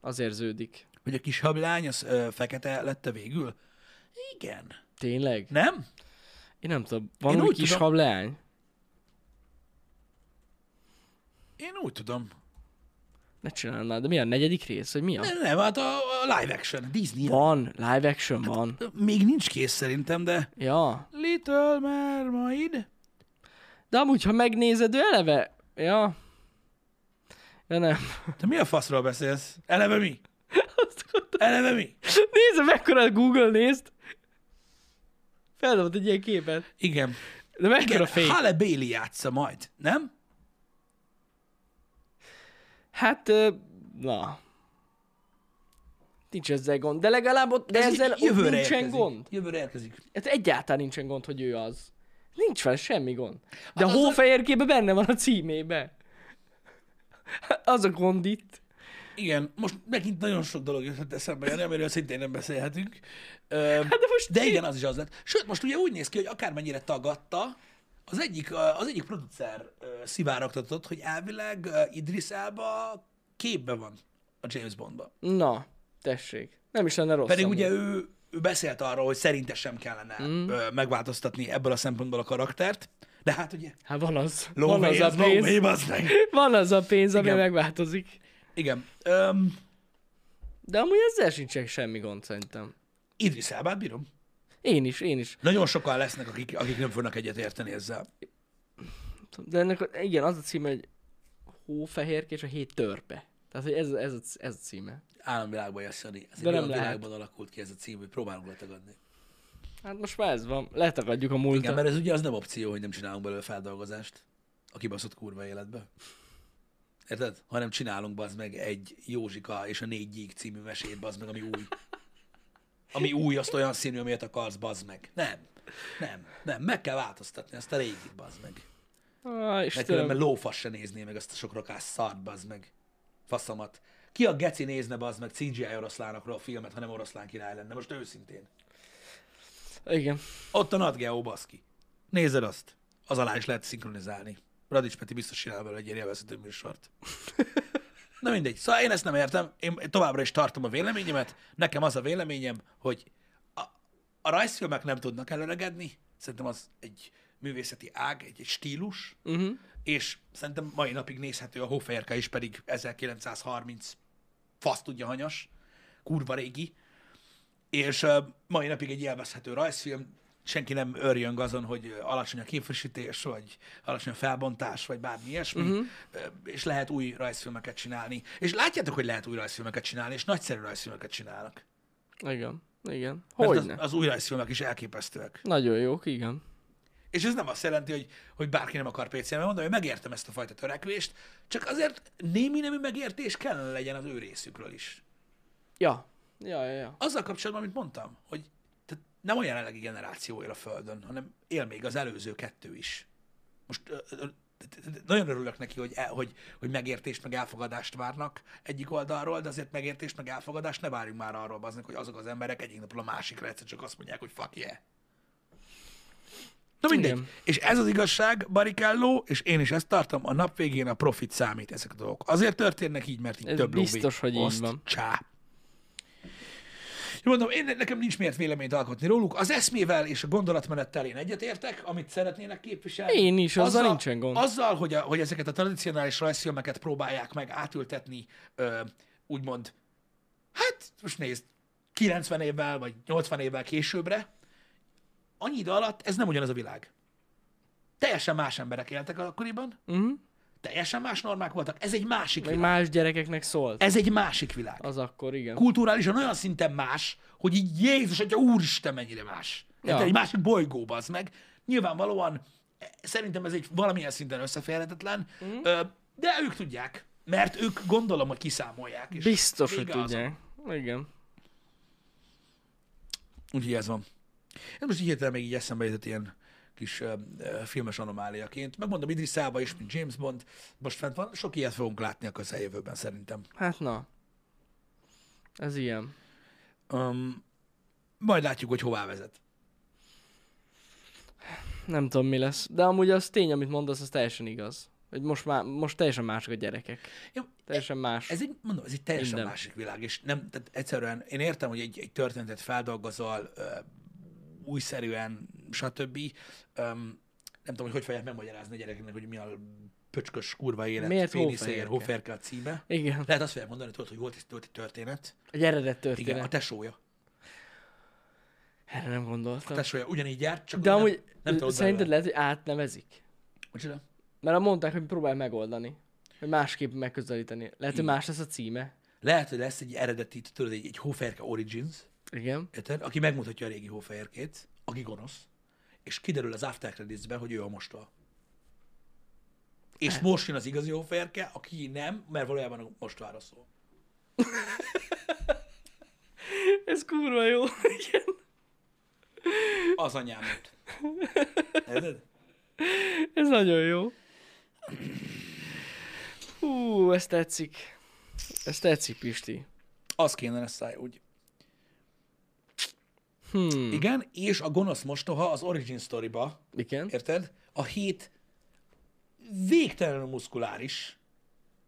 Az érződik. Hogy a kis hablány az ö, fekete lett a végül? Igen. Tényleg? Nem? Én nem tudom. Van Én úgy kis tudom- hableány? Én úgy tudom. Ne csinálj már, de mi a negyedik rész, vagy mi a? Nem, nem hát a, a live action, Disney. Van, live action van. Még nincs kész szerintem, de... Ja. Little Mermaid. De amúgy, ha megnézed, ő eleve... Ja. Ja nem. Te mi a faszról beszélsz? Eleve mi? Eleve mi? Nézd, mekkora Google nézd. Feldobott egy ilyen képet. Igen. De mekkora fény. Halle Bailey játsza majd, nem? Hát, na. Nincs ezzel gond. De legalább ott, de Ez ezzel ott jövőre nincsen érkezik. gond. Jövőre érkezik. Hát egyáltalán nincsen gond, hogy ő az. Nincs vele semmi gond. De Hát a az a- hófehérkébe benne van a címébe. Az a gond itt. Igen, most megint nagyon sok dolog jött eszembe, Jani, amiről szintén nem beszélhetünk. Hát de most de igen, az is az lett. Sőt, most ugye úgy néz ki, hogy akármennyire tagadta, az egyik, az egyik producer szivárogtatott, hogy elvileg Idris Elba képbe van a James Bondba. Na, tessék. Nem is lenne rossz. Pedig amúgy. ugye ő, ő beszélt arról, hogy szerinte sem kellene mm. megváltoztatni ebből a szempontból a karaktert, de hát ugye Hát van az. van az a pénz. bazd meg. (laughs) Van az a pénz, ami Igen. megváltozik. Igen. Um, De amúgy ezzel sincsen semmi gond szerintem. Idris Elbát bírom. Én is, én is. Nagyon sokan lesznek, akik, akik nem fognak egyet érteni ezzel. De ennek, igen, az a címe, hogy hófehérke és a hét törpe. Tehát, hogy ez, ez, a, ez a címe. Államvilágban jössz, Jani. Ez De egy nem olyan lehet. világban alakult ki ez a cím, hogy próbálunk letagadni. Hát most már ez van. Letagadjuk a múltat. Igen, mert ez ugye az nem opció, hogy nem csinálunk belőle feldolgozást a kibaszott kurva életbe. Érted? Hanem csinálunk bazd meg egy Józsika és a négy gyík című mesét, bazd meg, ami új. Ami új, azt olyan színű, amilyet akarsz, bazd meg. Nem. Nem. Nem. Meg kell változtatni ezt a régit, bazd meg. Ah, Mert különben lófasz se nézné meg azt a sok rakás szart, bazd meg. Faszomat. Ki a geci nézne, bazd meg CGI oroszlánokról a filmet, ha nem oroszlán király lenne? Most őszintén. Igen. Ott a Nat Geo, baszki. Nézed azt. Az alá is lehet szinkronizálni. Radics Peti biztos csinál belőle egy ilyen élvezhető műsort. (laughs) Na mindegy. Szóval én ezt nem értem. Én továbbra is tartom a véleményemet. Nekem az a véleményem, hogy a, a rajzfilmek nem tudnak előregedni. Szerintem az egy művészeti ág, egy, egy stílus, Uh-huh. és szerintem mai napig nézhető a Hófehérke is, pedig 1930 fasz tudja hanyas, kurva régi, és uh, mai napig egy élvezhető rajzfilm, senki nem örjön azon, hogy alacsony a képfrissítés, vagy alacsony a felbontás, vagy bármi ilyesmi, uh-huh. és lehet új rajzfilmeket csinálni. És látjátok, hogy lehet új rajzfilmeket csinálni, és nagyszerű rajzfilmeket csinálnak. Igen. Igen. Mert az, az új rajzfilmek is elképesztőek. Nagyon jók, igen. És ez nem azt jelenti, hogy, hogy bárki nem akar PC-n mondani, hogy megértem ezt a fajta törekvést, csak azért némi nemű megértés kellene legyen az ő részükről is. Ja. Ja, ja, ja. Azzal kapcsolatban, amit mondtam, hogy nem a jelenlegi generáció él a Földön, hanem él még az előző kettő is. Most nagyon örülök neki, hogy, el, hogy, hogy megértést, meg elfogadást várnak egyik oldalról, de azért megértést, meg elfogadást ne várjunk már arról, baznak, hogy azok az emberek egyik napról a másikra egyszer csak azt mondják, hogy fuck yeah. Na mindegy. Igen. És ez az igazság, Barikelló, és én is ezt tartom, a nap végén a profit számít ezek a dolgok. Azért történnek így, mert így Ez több lóvé biztos, hogy így oszt, van. Csá. Mondom, én, nekem nincs miért véleményt alkotni róluk. Az eszmével és a gondolatmenettel én egyetértek, amit szeretnének képviselni. Én is, azzal nincsen gond. Azzal, hogy, a, hogy ezeket a tradicionális rajzfilmeket próbálják meg átültetni, ö, úgymond, hát most nézd, 90 évvel vagy 80 évvel későbbre, annyi idő alatt ez nem ugyanaz a világ. Teljesen más emberek éltek akkoriban, Uh-huh. Teljesen más normák voltak. Ez egy másik Meg világ. más gyerekeknek szólt. Ez egy másik világ. Az akkor, igen. Kulturálisan olyan szinten más, hogy így Jézus, atya úristen, mennyire más. Ja. Egy másik bolygóba az meg. Nyilvánvalóan szerintem ez egy valamilyen szinten összeférhetetlen, mm. de ők tudják, mert ők gondolom, hogy kiszámolják. És Biztos, hogy tudják. Igen. Úgyhogy ez van. Ez most így hirtelen még így eszembe jutott ilyen kis uh, uh, filmes anomáliaként. Megmondom, Idris Elba is, mint James Bond, most fent van. Sok ilyet fogunk látni a közeljövőben szerintem. Hát na. Ez ilyen. Um, majd látjuk, hogy hová vezet. Nem tudom, mi lesz. De amúgy az tény, amit mondasz, az teljesen igaz. Hogy most, már, most teljesen mások a gyerekek. Jó, Teljesen más. Ez egy, mondom, ez egy teljesen Minden. másik világ, és nem, tehát egyszerűen én értem, hogy egy, egy történetet feldolgozol ö, újszerűen, stb. Öm, nem tudom, hogy hogy fogják megmagyarázni a gyerekeknek, hogy mi a pöcskös kurva élet, Miért féniszér, hóférke a címe. Igen. Lehet azt fogják mondani, tudod, hogy volt, egy- volt egy történet. Egy eredet Igen, történet. a tesója. Erre nem A gondoltam. tesója ugyanígy járt, csak De nem, amúgy nem tudod szerinted belőle. lehet, hogy átnevezik? Micsoda? Mert mondták, hogy próbálj megoldani. Hogy másképp megközelíteni. Lehet, hogy Igen. más lesz a címe. Lehet, hogy lesz egy eredeti, tudod, egy, egy hóférke Origins, Igen. érted? Aki megmutatja a régi hófehérkét, aki gonosz, és kiderül az after credits hogy ő a mostoha. És Hát. most jön az igazi hófehérke, aki nem, mert valójában a mostohára szól. (laughs) Ez kurva jó. Igen. Az anyámot. Érted? Ez nagyon jó. Hú, ez tetszik. Ez tetszik, Pisti. Az kéne lesz száj, úgy. Hmm. Igen, és a gonosz mostoha az Origin Story-ba, Igen. érted? A hét végtelenül muszkuláris,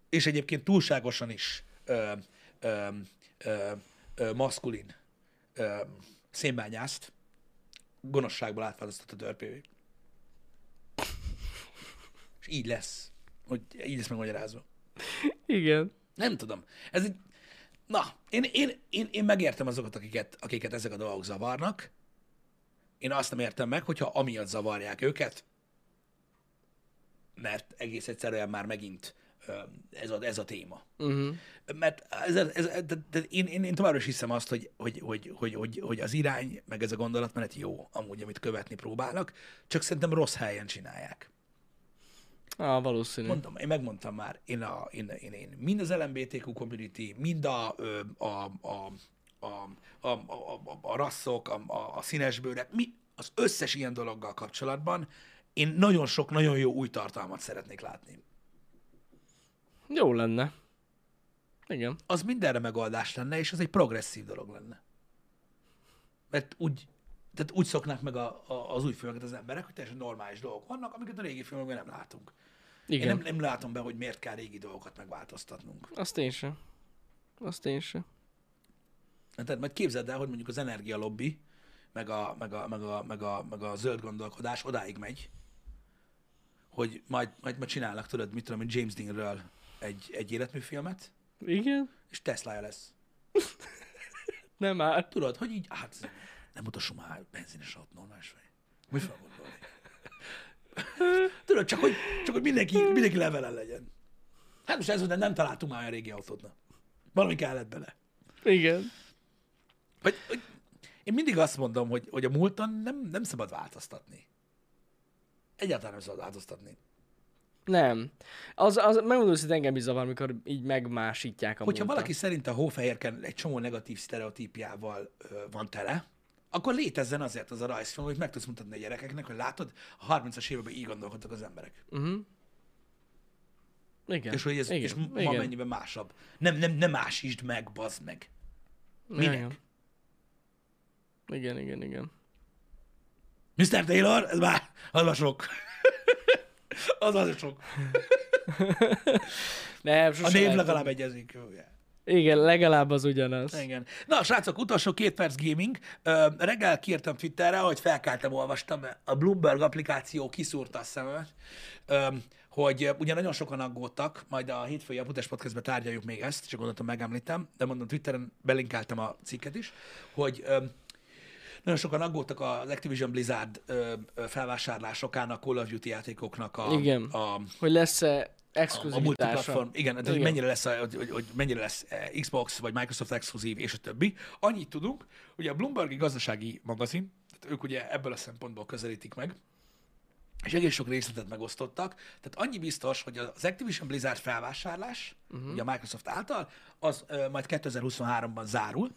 és egyébként túlságosan is ö, ö, ö, ö, maszkulin ö, szénbányászt, gonoszságból átváltoztatta törpévé. És így lesz. Hogy így lesz megmagyarázva. Igen. Nem tudom. Ez egy... Na, én, én, én, én megértem azokat, akiket, akiket ezek a dolgok zavarnak. Én azt nem értem meg, hogyha amiatt zavarják őket, mert egész egyszerűen már megint ez a, ez a téma. Uh-huh. Mert ez, ez, de, de én, én, én továbbra is hiszem azt, hogy, hogy, hogy, hogy, hogy, hogy az irány, meg ez a gondolatmenet jó, amúgy, amit követni próbálnak, csak szerintem rossz helyen csinálják. Ah, valószínű. Mondom, én megmondtam már, én, a, én, én, én mind az LMBTQ community, mind a, a, a, a, a, a, a, a rasszok, a, a, a színesbőrek, mi, az összes ilyen dologgal kapcsolatban én nagyon sok, nagyon jó új tartalmat szeretnék látni. Jó lenne. Igen. Az mindenre megoldás lenne, és az egy progresszív dolog lenne. Mert úgy, tehát úgy szoknák meg a, a, az új filmeket az emberek, hogy teljesen normális dolgok vannak, amiket a régi filmekben nem látunk. Igen. Én nem, nem látom be, hogy miért kell régi dolgokat megváltoztatnunk. Azt én sem. Azt én sem. Tehát majd képzeld el, hogy mondjuk az energialobbi, meg a, meg a, meg a, meg a, meg a zöld gondolkodás odáig megy, hogy majd, majd, majd csinálnak, tudod, mit tudom, James Deanről egy, egy életműfilmet, Igen? és Teslája lesz. (laughs) Nem áll. Tudod, hogy így, hát nem utasson már benzines autó, normális vagy. Mi felgondolni? (laughs) Tudod, csak hogy, csak hogy mindenki, mindenki levelen legyen. Hát most ez, hogy nem találtunk már olyan régi autót. Na. Valami kellett bele. Igen. Vagy, hogy én mindig azt mondom, hogy, hogy a múlton nem, nem szabad változtatni. Egyáltalán nem szabad változtatni. Nem. Az, az megmondom, hogy engem is zavar, amikor így megmásítják a Hogyha múltat. valaki szerint a hófehérken egy csomó negatív sztereotípiával ö, van tele, akkor létezzen azért az a rajzfilm, hogy meg tudsz mutatni a gyerekeknek, hogy látod, a 30-as években így gondolkodtak az emberek. Uh-huh. Igen. És hogy ez igen. és ma igen. mennyiben másabb. Nem, nem, nem másítsd meg, bazd meg. Minek? Igen. Igen, igen, igen. Mr. Taylor, ez már, az már sok. (laughs) az az sok. (laughs) Nem, A sose név legalább egyezik. Yeah. Igen, legalább az ugyanaz. Igen. Na, srácok, utolsó két perc gaming. Ö, reggel kiírtam Twitterre, hogy felkeltem, olvastam, a Bloomberg applikáció kiszúrta a szememet, ö, hogy ugye nagyon sokan aggódtak, majd a hétfői Aputás Podcastben tárgyaljuk még ezt, csak gondoltam megemlítem, de mondom, Twitteren belinkeltem a cikket is, hogy ö, nagyon sokan aggódtak az Activision Blizzard ö, ö, felvásárlásokán a Call of Duty játékoknak a, Igen. a, Hogy lesz-e a, a exkluzivitása. multiplatform, igen, de Igen. mennyire lesz, a- hogy, hogy, hogy mennyire lesz eh, Xbox vagy Microsoft exkluzív, és a többi. Annyit tudunk, hogy a Bloombergi gazdasági magazin, tehát ők ugye ebből a szempontból közelítik meg, és egész sok részletet megosztottak. Tehát annyi biztos, hogy az Activision Blizzard felvásárlás, uh-huh. ugye a Microsoft által, az ö, majd 2023-ban zárul,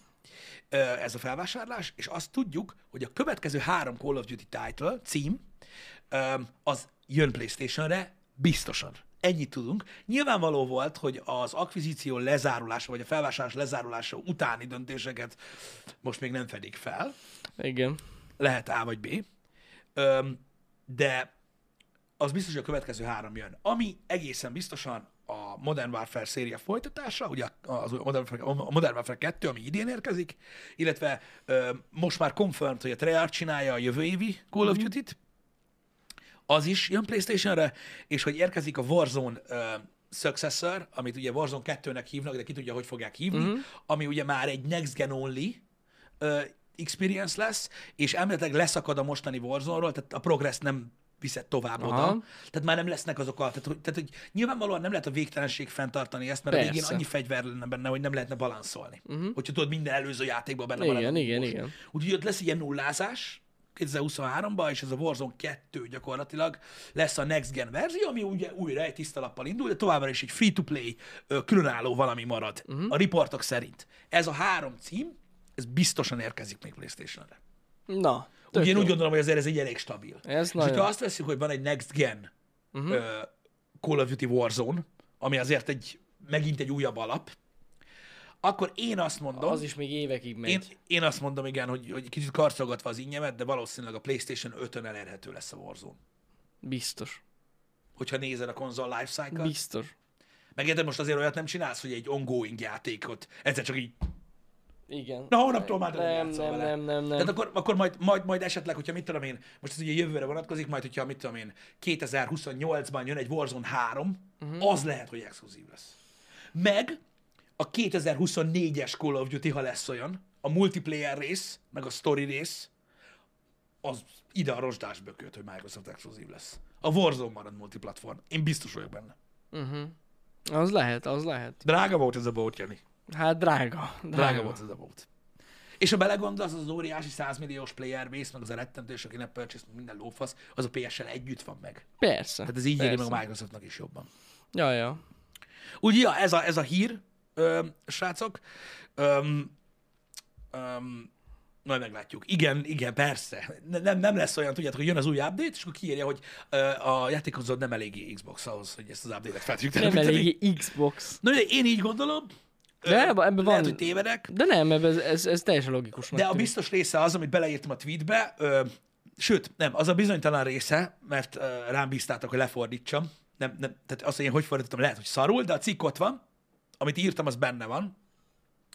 ö, ez a felvásárlás, és azt tudjuk, hogy a következő három Call of Duty title, cím, ö, az jön PlayStation-re biztosan. Ennyit tudunk. Nyilvánvaló volt, hogy az akvizíció lezárulása, vagy a felvásárlás lezárulása utáni döntéseket most még nem fedik fel, Igen. lehet A vagy B, Öm, de az biztos, hogy a következő három jön. Ami egészen biztosan a Modern Warfare széria folytatása, ugye az Modern Warfare, a Modern Warfare 2, ami idén érkezik, illetve ö, most már confirmed, hogy a Treyarch csinálja a jövő évi Call of Duty-t, az is jön PlayStation-re, és hogy érkezik a Warzone ö, Successor, amit ugye Warzone 2-nek hívnak, de ki tudja, hogy fogják hívni, uh-huh. ami ugye már egy next gen only ö, experience lesz, és elméletileg leszakad a mostani Warzone-ról, tehát a progress nem viszed tovább Aha. oda. Tehát már nem lesznek azok a... Tehát hogy, tehát, hogy nyilvánvalóan nem lehet a végtelenség fenntartani ezt, mert a végén Persze. annyi fegyver lenne benne, hogy nem lehetne balanszolni. Uh-huh. Hogyha tudod, minden előző játékban benne van. Igen, ebben igen, most. igen. Úgyhogy ott lesz ilyen nullázás, 2023-ban, és ez a Warzone 2 gyakorlatilag lesz a Next Gen verzió, ami ugye újra egy tiszta lappal indul, de továbbra is egy free-to-play különálló valami marad, uh-huh. a riportok szerint. Ez a három cím, ez biztosan érkezik még PlayStation-re. Na, Ugye én jó. úgy gondolom, hogy azért ez egy elég stabil. Ez és nagyon. hogyha azt veszük, hogy van egy Next Gen uh-huh. ö, Call of Duty Warzone, ami azért egy megint egy újabb alap, akkor én azt mondom, Az is még évekig megy. én, én azt mondom, igen, hogy, hogy kicsit karcolgatva az ingyemet, de valószínűleg a PlayStation 5-ön elérhető lesz a Warzone. Biztos. Hogyha nézed a konzol lifecycle-t. Biztos. Megérted, most azért olyat nem csinálsz, hogy egy ongoing játékot egyszer csak így, Igen. na holnaptól már nem, nem, nem, nem, nem, nem. Tehát akkor, akkor majd, majd, majd esetleg, hogyha mit tudom én, most ez ugye jövőre vonatkozik, majd hogyha mit tudom én, 2028-ban jön egy Warzone 3, Mhm. uh-huh. az lehet, hogy exkluzív lesz. Meg a 2024-es Call of Duty, ha lesz olyan, a multiplayer rész, meg a story rész, az ide a rozsdás bököt, hogy Microsoft exkluzív lesz. A Warzone marad multiplatform. Én biztos vagyok benne. Az lehet, az lehet. Drága volt ez a boat, Jani. Hát drága. Drága, Drága volt ez a boat. És ha belegondolsz, az az óriási 100 milliós player base, meg az a rettentős, aki nem purchase, minden lófasz, az a PS-sel együtt van meg. Persze. Tehát ez így éri meg a Microsoftnak is jobban. Ja, ja. Úgy, ja, ez a, ez a hír, ö, srácok. Öm, öm, majd meglátjuk. Igen, igen, persze. Ne- Nem, nem lesz olyan, tudjátok, hogy jön az új update, és akkor kiírja, hogy a játékozód nem eléggé Xbox ahhoz, hogy ezt az update-et fel tudjuk Nem telepíteni. elég Xbox. Na, én így gondolom. De ebben- lehet, van- hogy tévedek. De nem, ebben ez, ez, ez teljesen logikusnak De a biztos része az, amit beleírtam a tweetbe, ö, sőt, nem, az a bizonytalan része, mert ö, rám bíztátok, hogy lefordítsam. Nem, nem, tehát azt, hogy én hogy fordítottam, lehet, hogy szarul, de a cikk ott van, amit írtam, az benne van,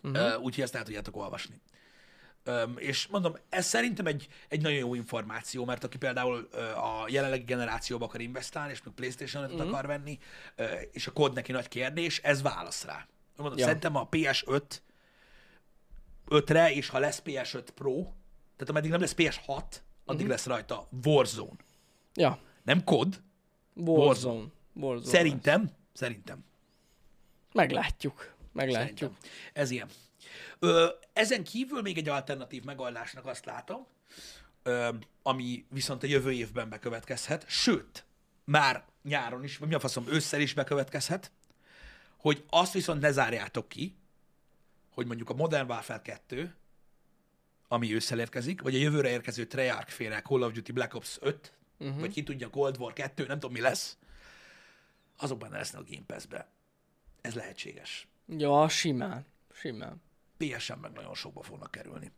uh-huh. úgyhogy ezt el tudjátok olvasni. Öm, és mondom, ez szerintem egy, egy nagyon jó információ, mert aki például ö, a jelenlegi generációba akar investálni, és még PlayStation 5 uh-huh. akar venni, ö, és a kód neki nagy kérdés, ez válasz rá. Mondom, ja. Szerintem a PS5 5-re, és ha lesz PS5 Pro, tehát ameddig nem lesz PS6, addig lesz rajta Warzone. Ja. Nem kod, Warzone. Warzone. szerintem, szerintem. Meglátjuk. Meglátjuk. Szerintem. Ez ilyen. Ö, ezen kívül még egy alternatív megoldásnak azt látom, ö, ami viszont a jövő évben bekövetkezhet, sőt, már nyáron is, vagy mi a faszom, ősszel is bekövetkezhet, hogy azt viszont ne zárjátok ki, hogy mondjuk a Modern Warfare 2, ami ősszel érkezik, vagy a jövőre érkező Treyarch féle Call of Duty Black Ops 5, uh-huh. vagy ki tudja, Cold War 2, nem tudom mi lesz, azok benne lesznek a Game Pass-be. Ez lehetséges. Ja, simán. Simán. PS-en meg nagyon sokba fognak kerülni.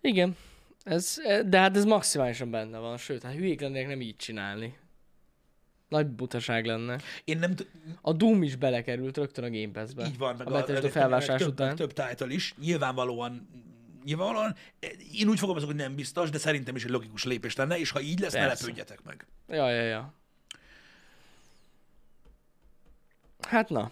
Igen. Ez, de hát ez maximálisan benne van, sőt, hát hülyék lennének nem így csinálni. Nagy butaság lenne. Én nem t- A Doom is belekerült rögtön a Game Pass-be. így van, meg a Bethesda meg felvásárlás több, után. több title is. Nyilvánvalóan, nyilvánvalóan, én úgy fogalmazok, hogy nem biztos, de szerintem is egy logikus lépés lenne, és ha így lesz, ne Persze. lepődjetek meg. Ja, ja, ja. Hát na.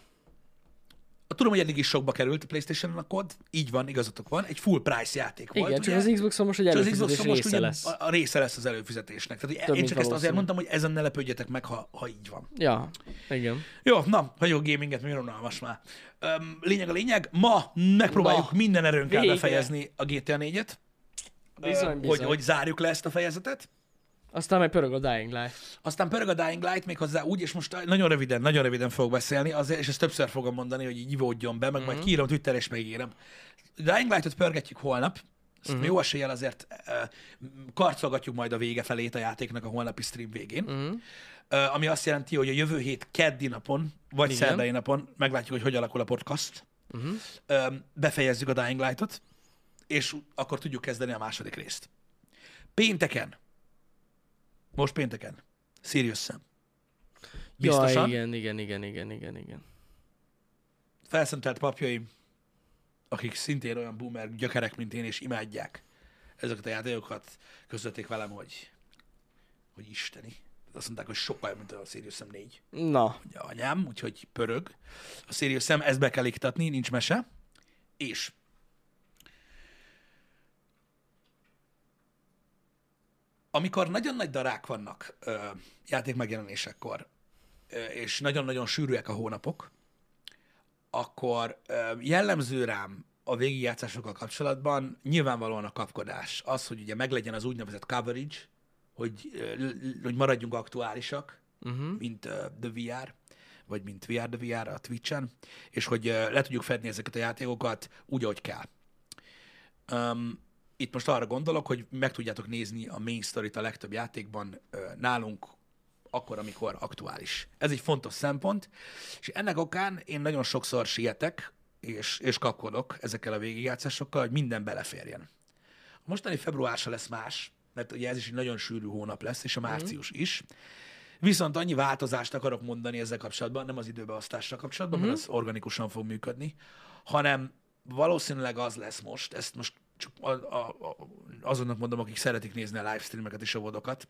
Tudom, hogy eddig is sokba került a playstation a kod, így van, igazatok van, egy full price játék volt, Igen, csak ugye? az Xbox-on most egy És az előfizetés Xbox most része ugye lesz. A, a része lesz az előfizetésnek. Tehát Több, én csak ezt azért valószínű. mondtam, hogy ezen ne lepődjetek meg, ha, ha így van. Ja, igen. Jó, na, hagyjuk a gaminget, mi unalmas már. Öm, lényeg a lényeg, ma megpróbáljuk Ma. minden erőnkkel Végre. befejezni a GTA 4-et. Bizony, Öm, Hogy, bizony. hogy zárjuk le ezt a fejezetet. Aztán meg pörög a Dying Light. Aztán pörög a Dying Light még hozzá úgy, és most nagyon röviden, nagyon röviden fogok beszélni, azért, és ezt többször fogom mondani, hogy így ivódjon be, meg mm-hmm. majd kiírom Twitter és megírom. Dying Light-ot pörgetjük holnap, ezt mm-hmm. jó eséllyel azért uh, karcolgatjuk majd a vége felét a játéknak a holnapi stream végén. Mm-hmm. Uh, ami azt jelenti, hogy a jövő hét keddi napon, vagy Igen. szerdai napon meglátjuk, hogy hogy alakul a podcast. Uh-huh. Uh, befejezzük a Dying Light-ot, és akkor tudjuk kezdeni a második részt. Pénteken, most pénteken, Sirius Sam. Biztosan. Ja, igen, igen, igen, igen, igen, igen. felszentelt papjaim, akik szintén olyan boomer gyökerek, mint én, és imádják ezeket a játékokat, közölték velem, hogy, hogy isteni. Azt mondták, hogy sokkal mint a Sirius Sam 4. Na, Ugye anyám, úgyhogy pörög. A Sirius Sam, ezt be kell iktatni, nincs mese. És amikor nagyon nagy darák vannak ö, játék megjelenésekkor, ö, és nagyon-nagyon sűrűek a hónapok, akkor ö, jellemző rám a végigjátszásokkal kapcsolatban nyilvánvalóan a kapkodás. Az, hogy ugye meglegyen az úgynevezett coverage, hogy, ö, hogy maradjunk aktuálisak, uh-huh. mint uh, The VR, vagy mint VR The VR a Twitch-en, és hogy uh, le tudjuk fedni ezeket a játékokat úgy, ahogy kell. Um, itt most arra gondolok, hogy meg tudjátok nézni a main story a legtöbb játékban nálunk akkor, amikor aktuális. Ez egy fontos szempont, és ennek okán én nagyon sokszor sietek, és, és kapkodok ezekkel a végigjátszásokkal, hogy minden beleférjen. A mostani február se lesz más, mert ugye ez is egy nagyon sűrű hónap lesz, és a március is. Viszont annyi változást akarok mondani ezzel kapcsolatban, nem az időbeosztással kapcsolatban, uh-huh. mert az organikusan fog működni, hanem valószínűleg az lesz most, ezt most csak a, a, a, azonnak mondom, akik szeretik nézni a livestreameket és a vodokat,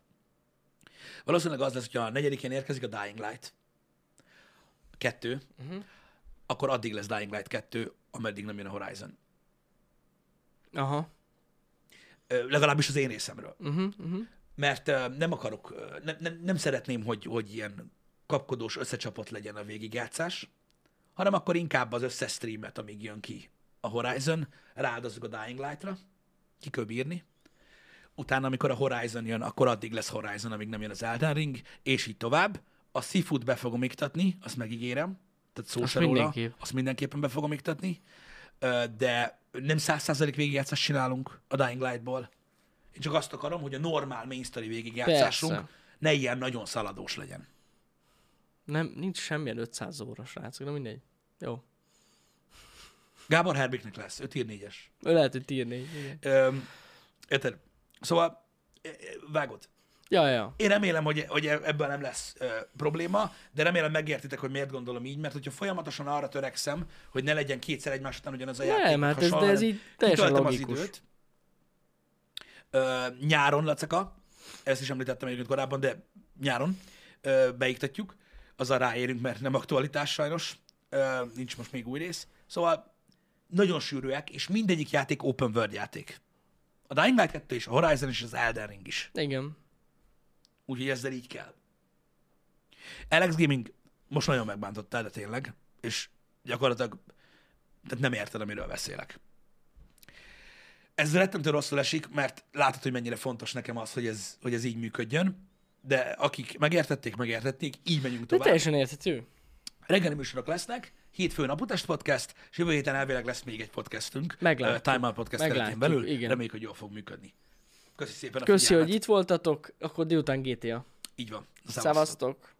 valószínűleg az lesz, hogy a negyedikén érkezik a Dying Light 2, uh-huh. akkor addig lesz Dying Light 2, ameddig nem jön a Horizon. aha. Legalábbis az én részemről. Uh-huh, uh-huh. mert uh, nem akarok, nem, nem, nem szeretném, hogy, hogy ilyen kapkodós, összecsapott legyen a végigjátszás, hanem akkor inkább az összes streamet, amíg jön ki a Horizon, ráadozzuk a Dying Light-ra, ki kell bírni. Utána, amikor a Horizon jön, akkor addig lesz Horizon, amíg nem jön az Elden Ring, és így tovább. A Seafood be fogom iktatni, azt megígérem, tehát szó Azt róla, mindenképp. azt mindenképpen be fogom iktatni, de nem száz százalék végigjátszást csinálunk a Dying Light-ból. Én csak azt akarom, hogy a normál main story végigjátszásunk Persze. ne ilyen nagyon szaladós legyen. Nem, nincs semmilyen 500 óra, srácok, de mindegy. Jó. Gábor Herbiknek lesz, 5 ír 4-es. Ő lehet, hogy tier 4. Igen. Öm, Érted? Szóval, ö, ö, vágod. Ja, ja. Én remélem, hogy, hogy ebből nem lesz ö, probléma, de remélem megértitek, hogy miért gondolom így, mert hogyha folyamatosan arra törekszem, hogy ne legyen kétszer egymás után ugyanaz a játék. Nem, hát ez, de ez így teljesen logikus. Az időt. Ö, nyáron, Laceka, ezt is említettem egyébként korábban, de nyáron ö, beiktatjuk, azzal ráérünk, mert nem aktualitás sajnos, ö, nincs most még új rész. Szóval nagyon sűrűek, és mindegyik játék open world játék A Dying Light 2 és a Horizon és az Elden Ring is. Igen. Úgyhogy ezzel így kell. Alex Gaming most nagyon megbántottál, de tényleg, és gyakorlatilag tehát nem érted, amiről beszélek. Ez rettentő rosszul esik, mert látod, hogy mennyire fontos nekem az, hogy ez, hogy ez így működjön, de akik megértették, megértették, így megyünk De tovább. teljesen érthető. Reggeli műsorok lesznek, hétfőn naputest podcast, és jövő héten elvileg lesz még egy podcastünk. Meglátjuk. Time Out Podcast keretén Meglátjuk, belül. igen. Reméljük, hogy jól fog működni. Köszi szépen a Köszi, figyelmet. hogy itt voltatok, akkor délután GTA. Így van. Szevasztok.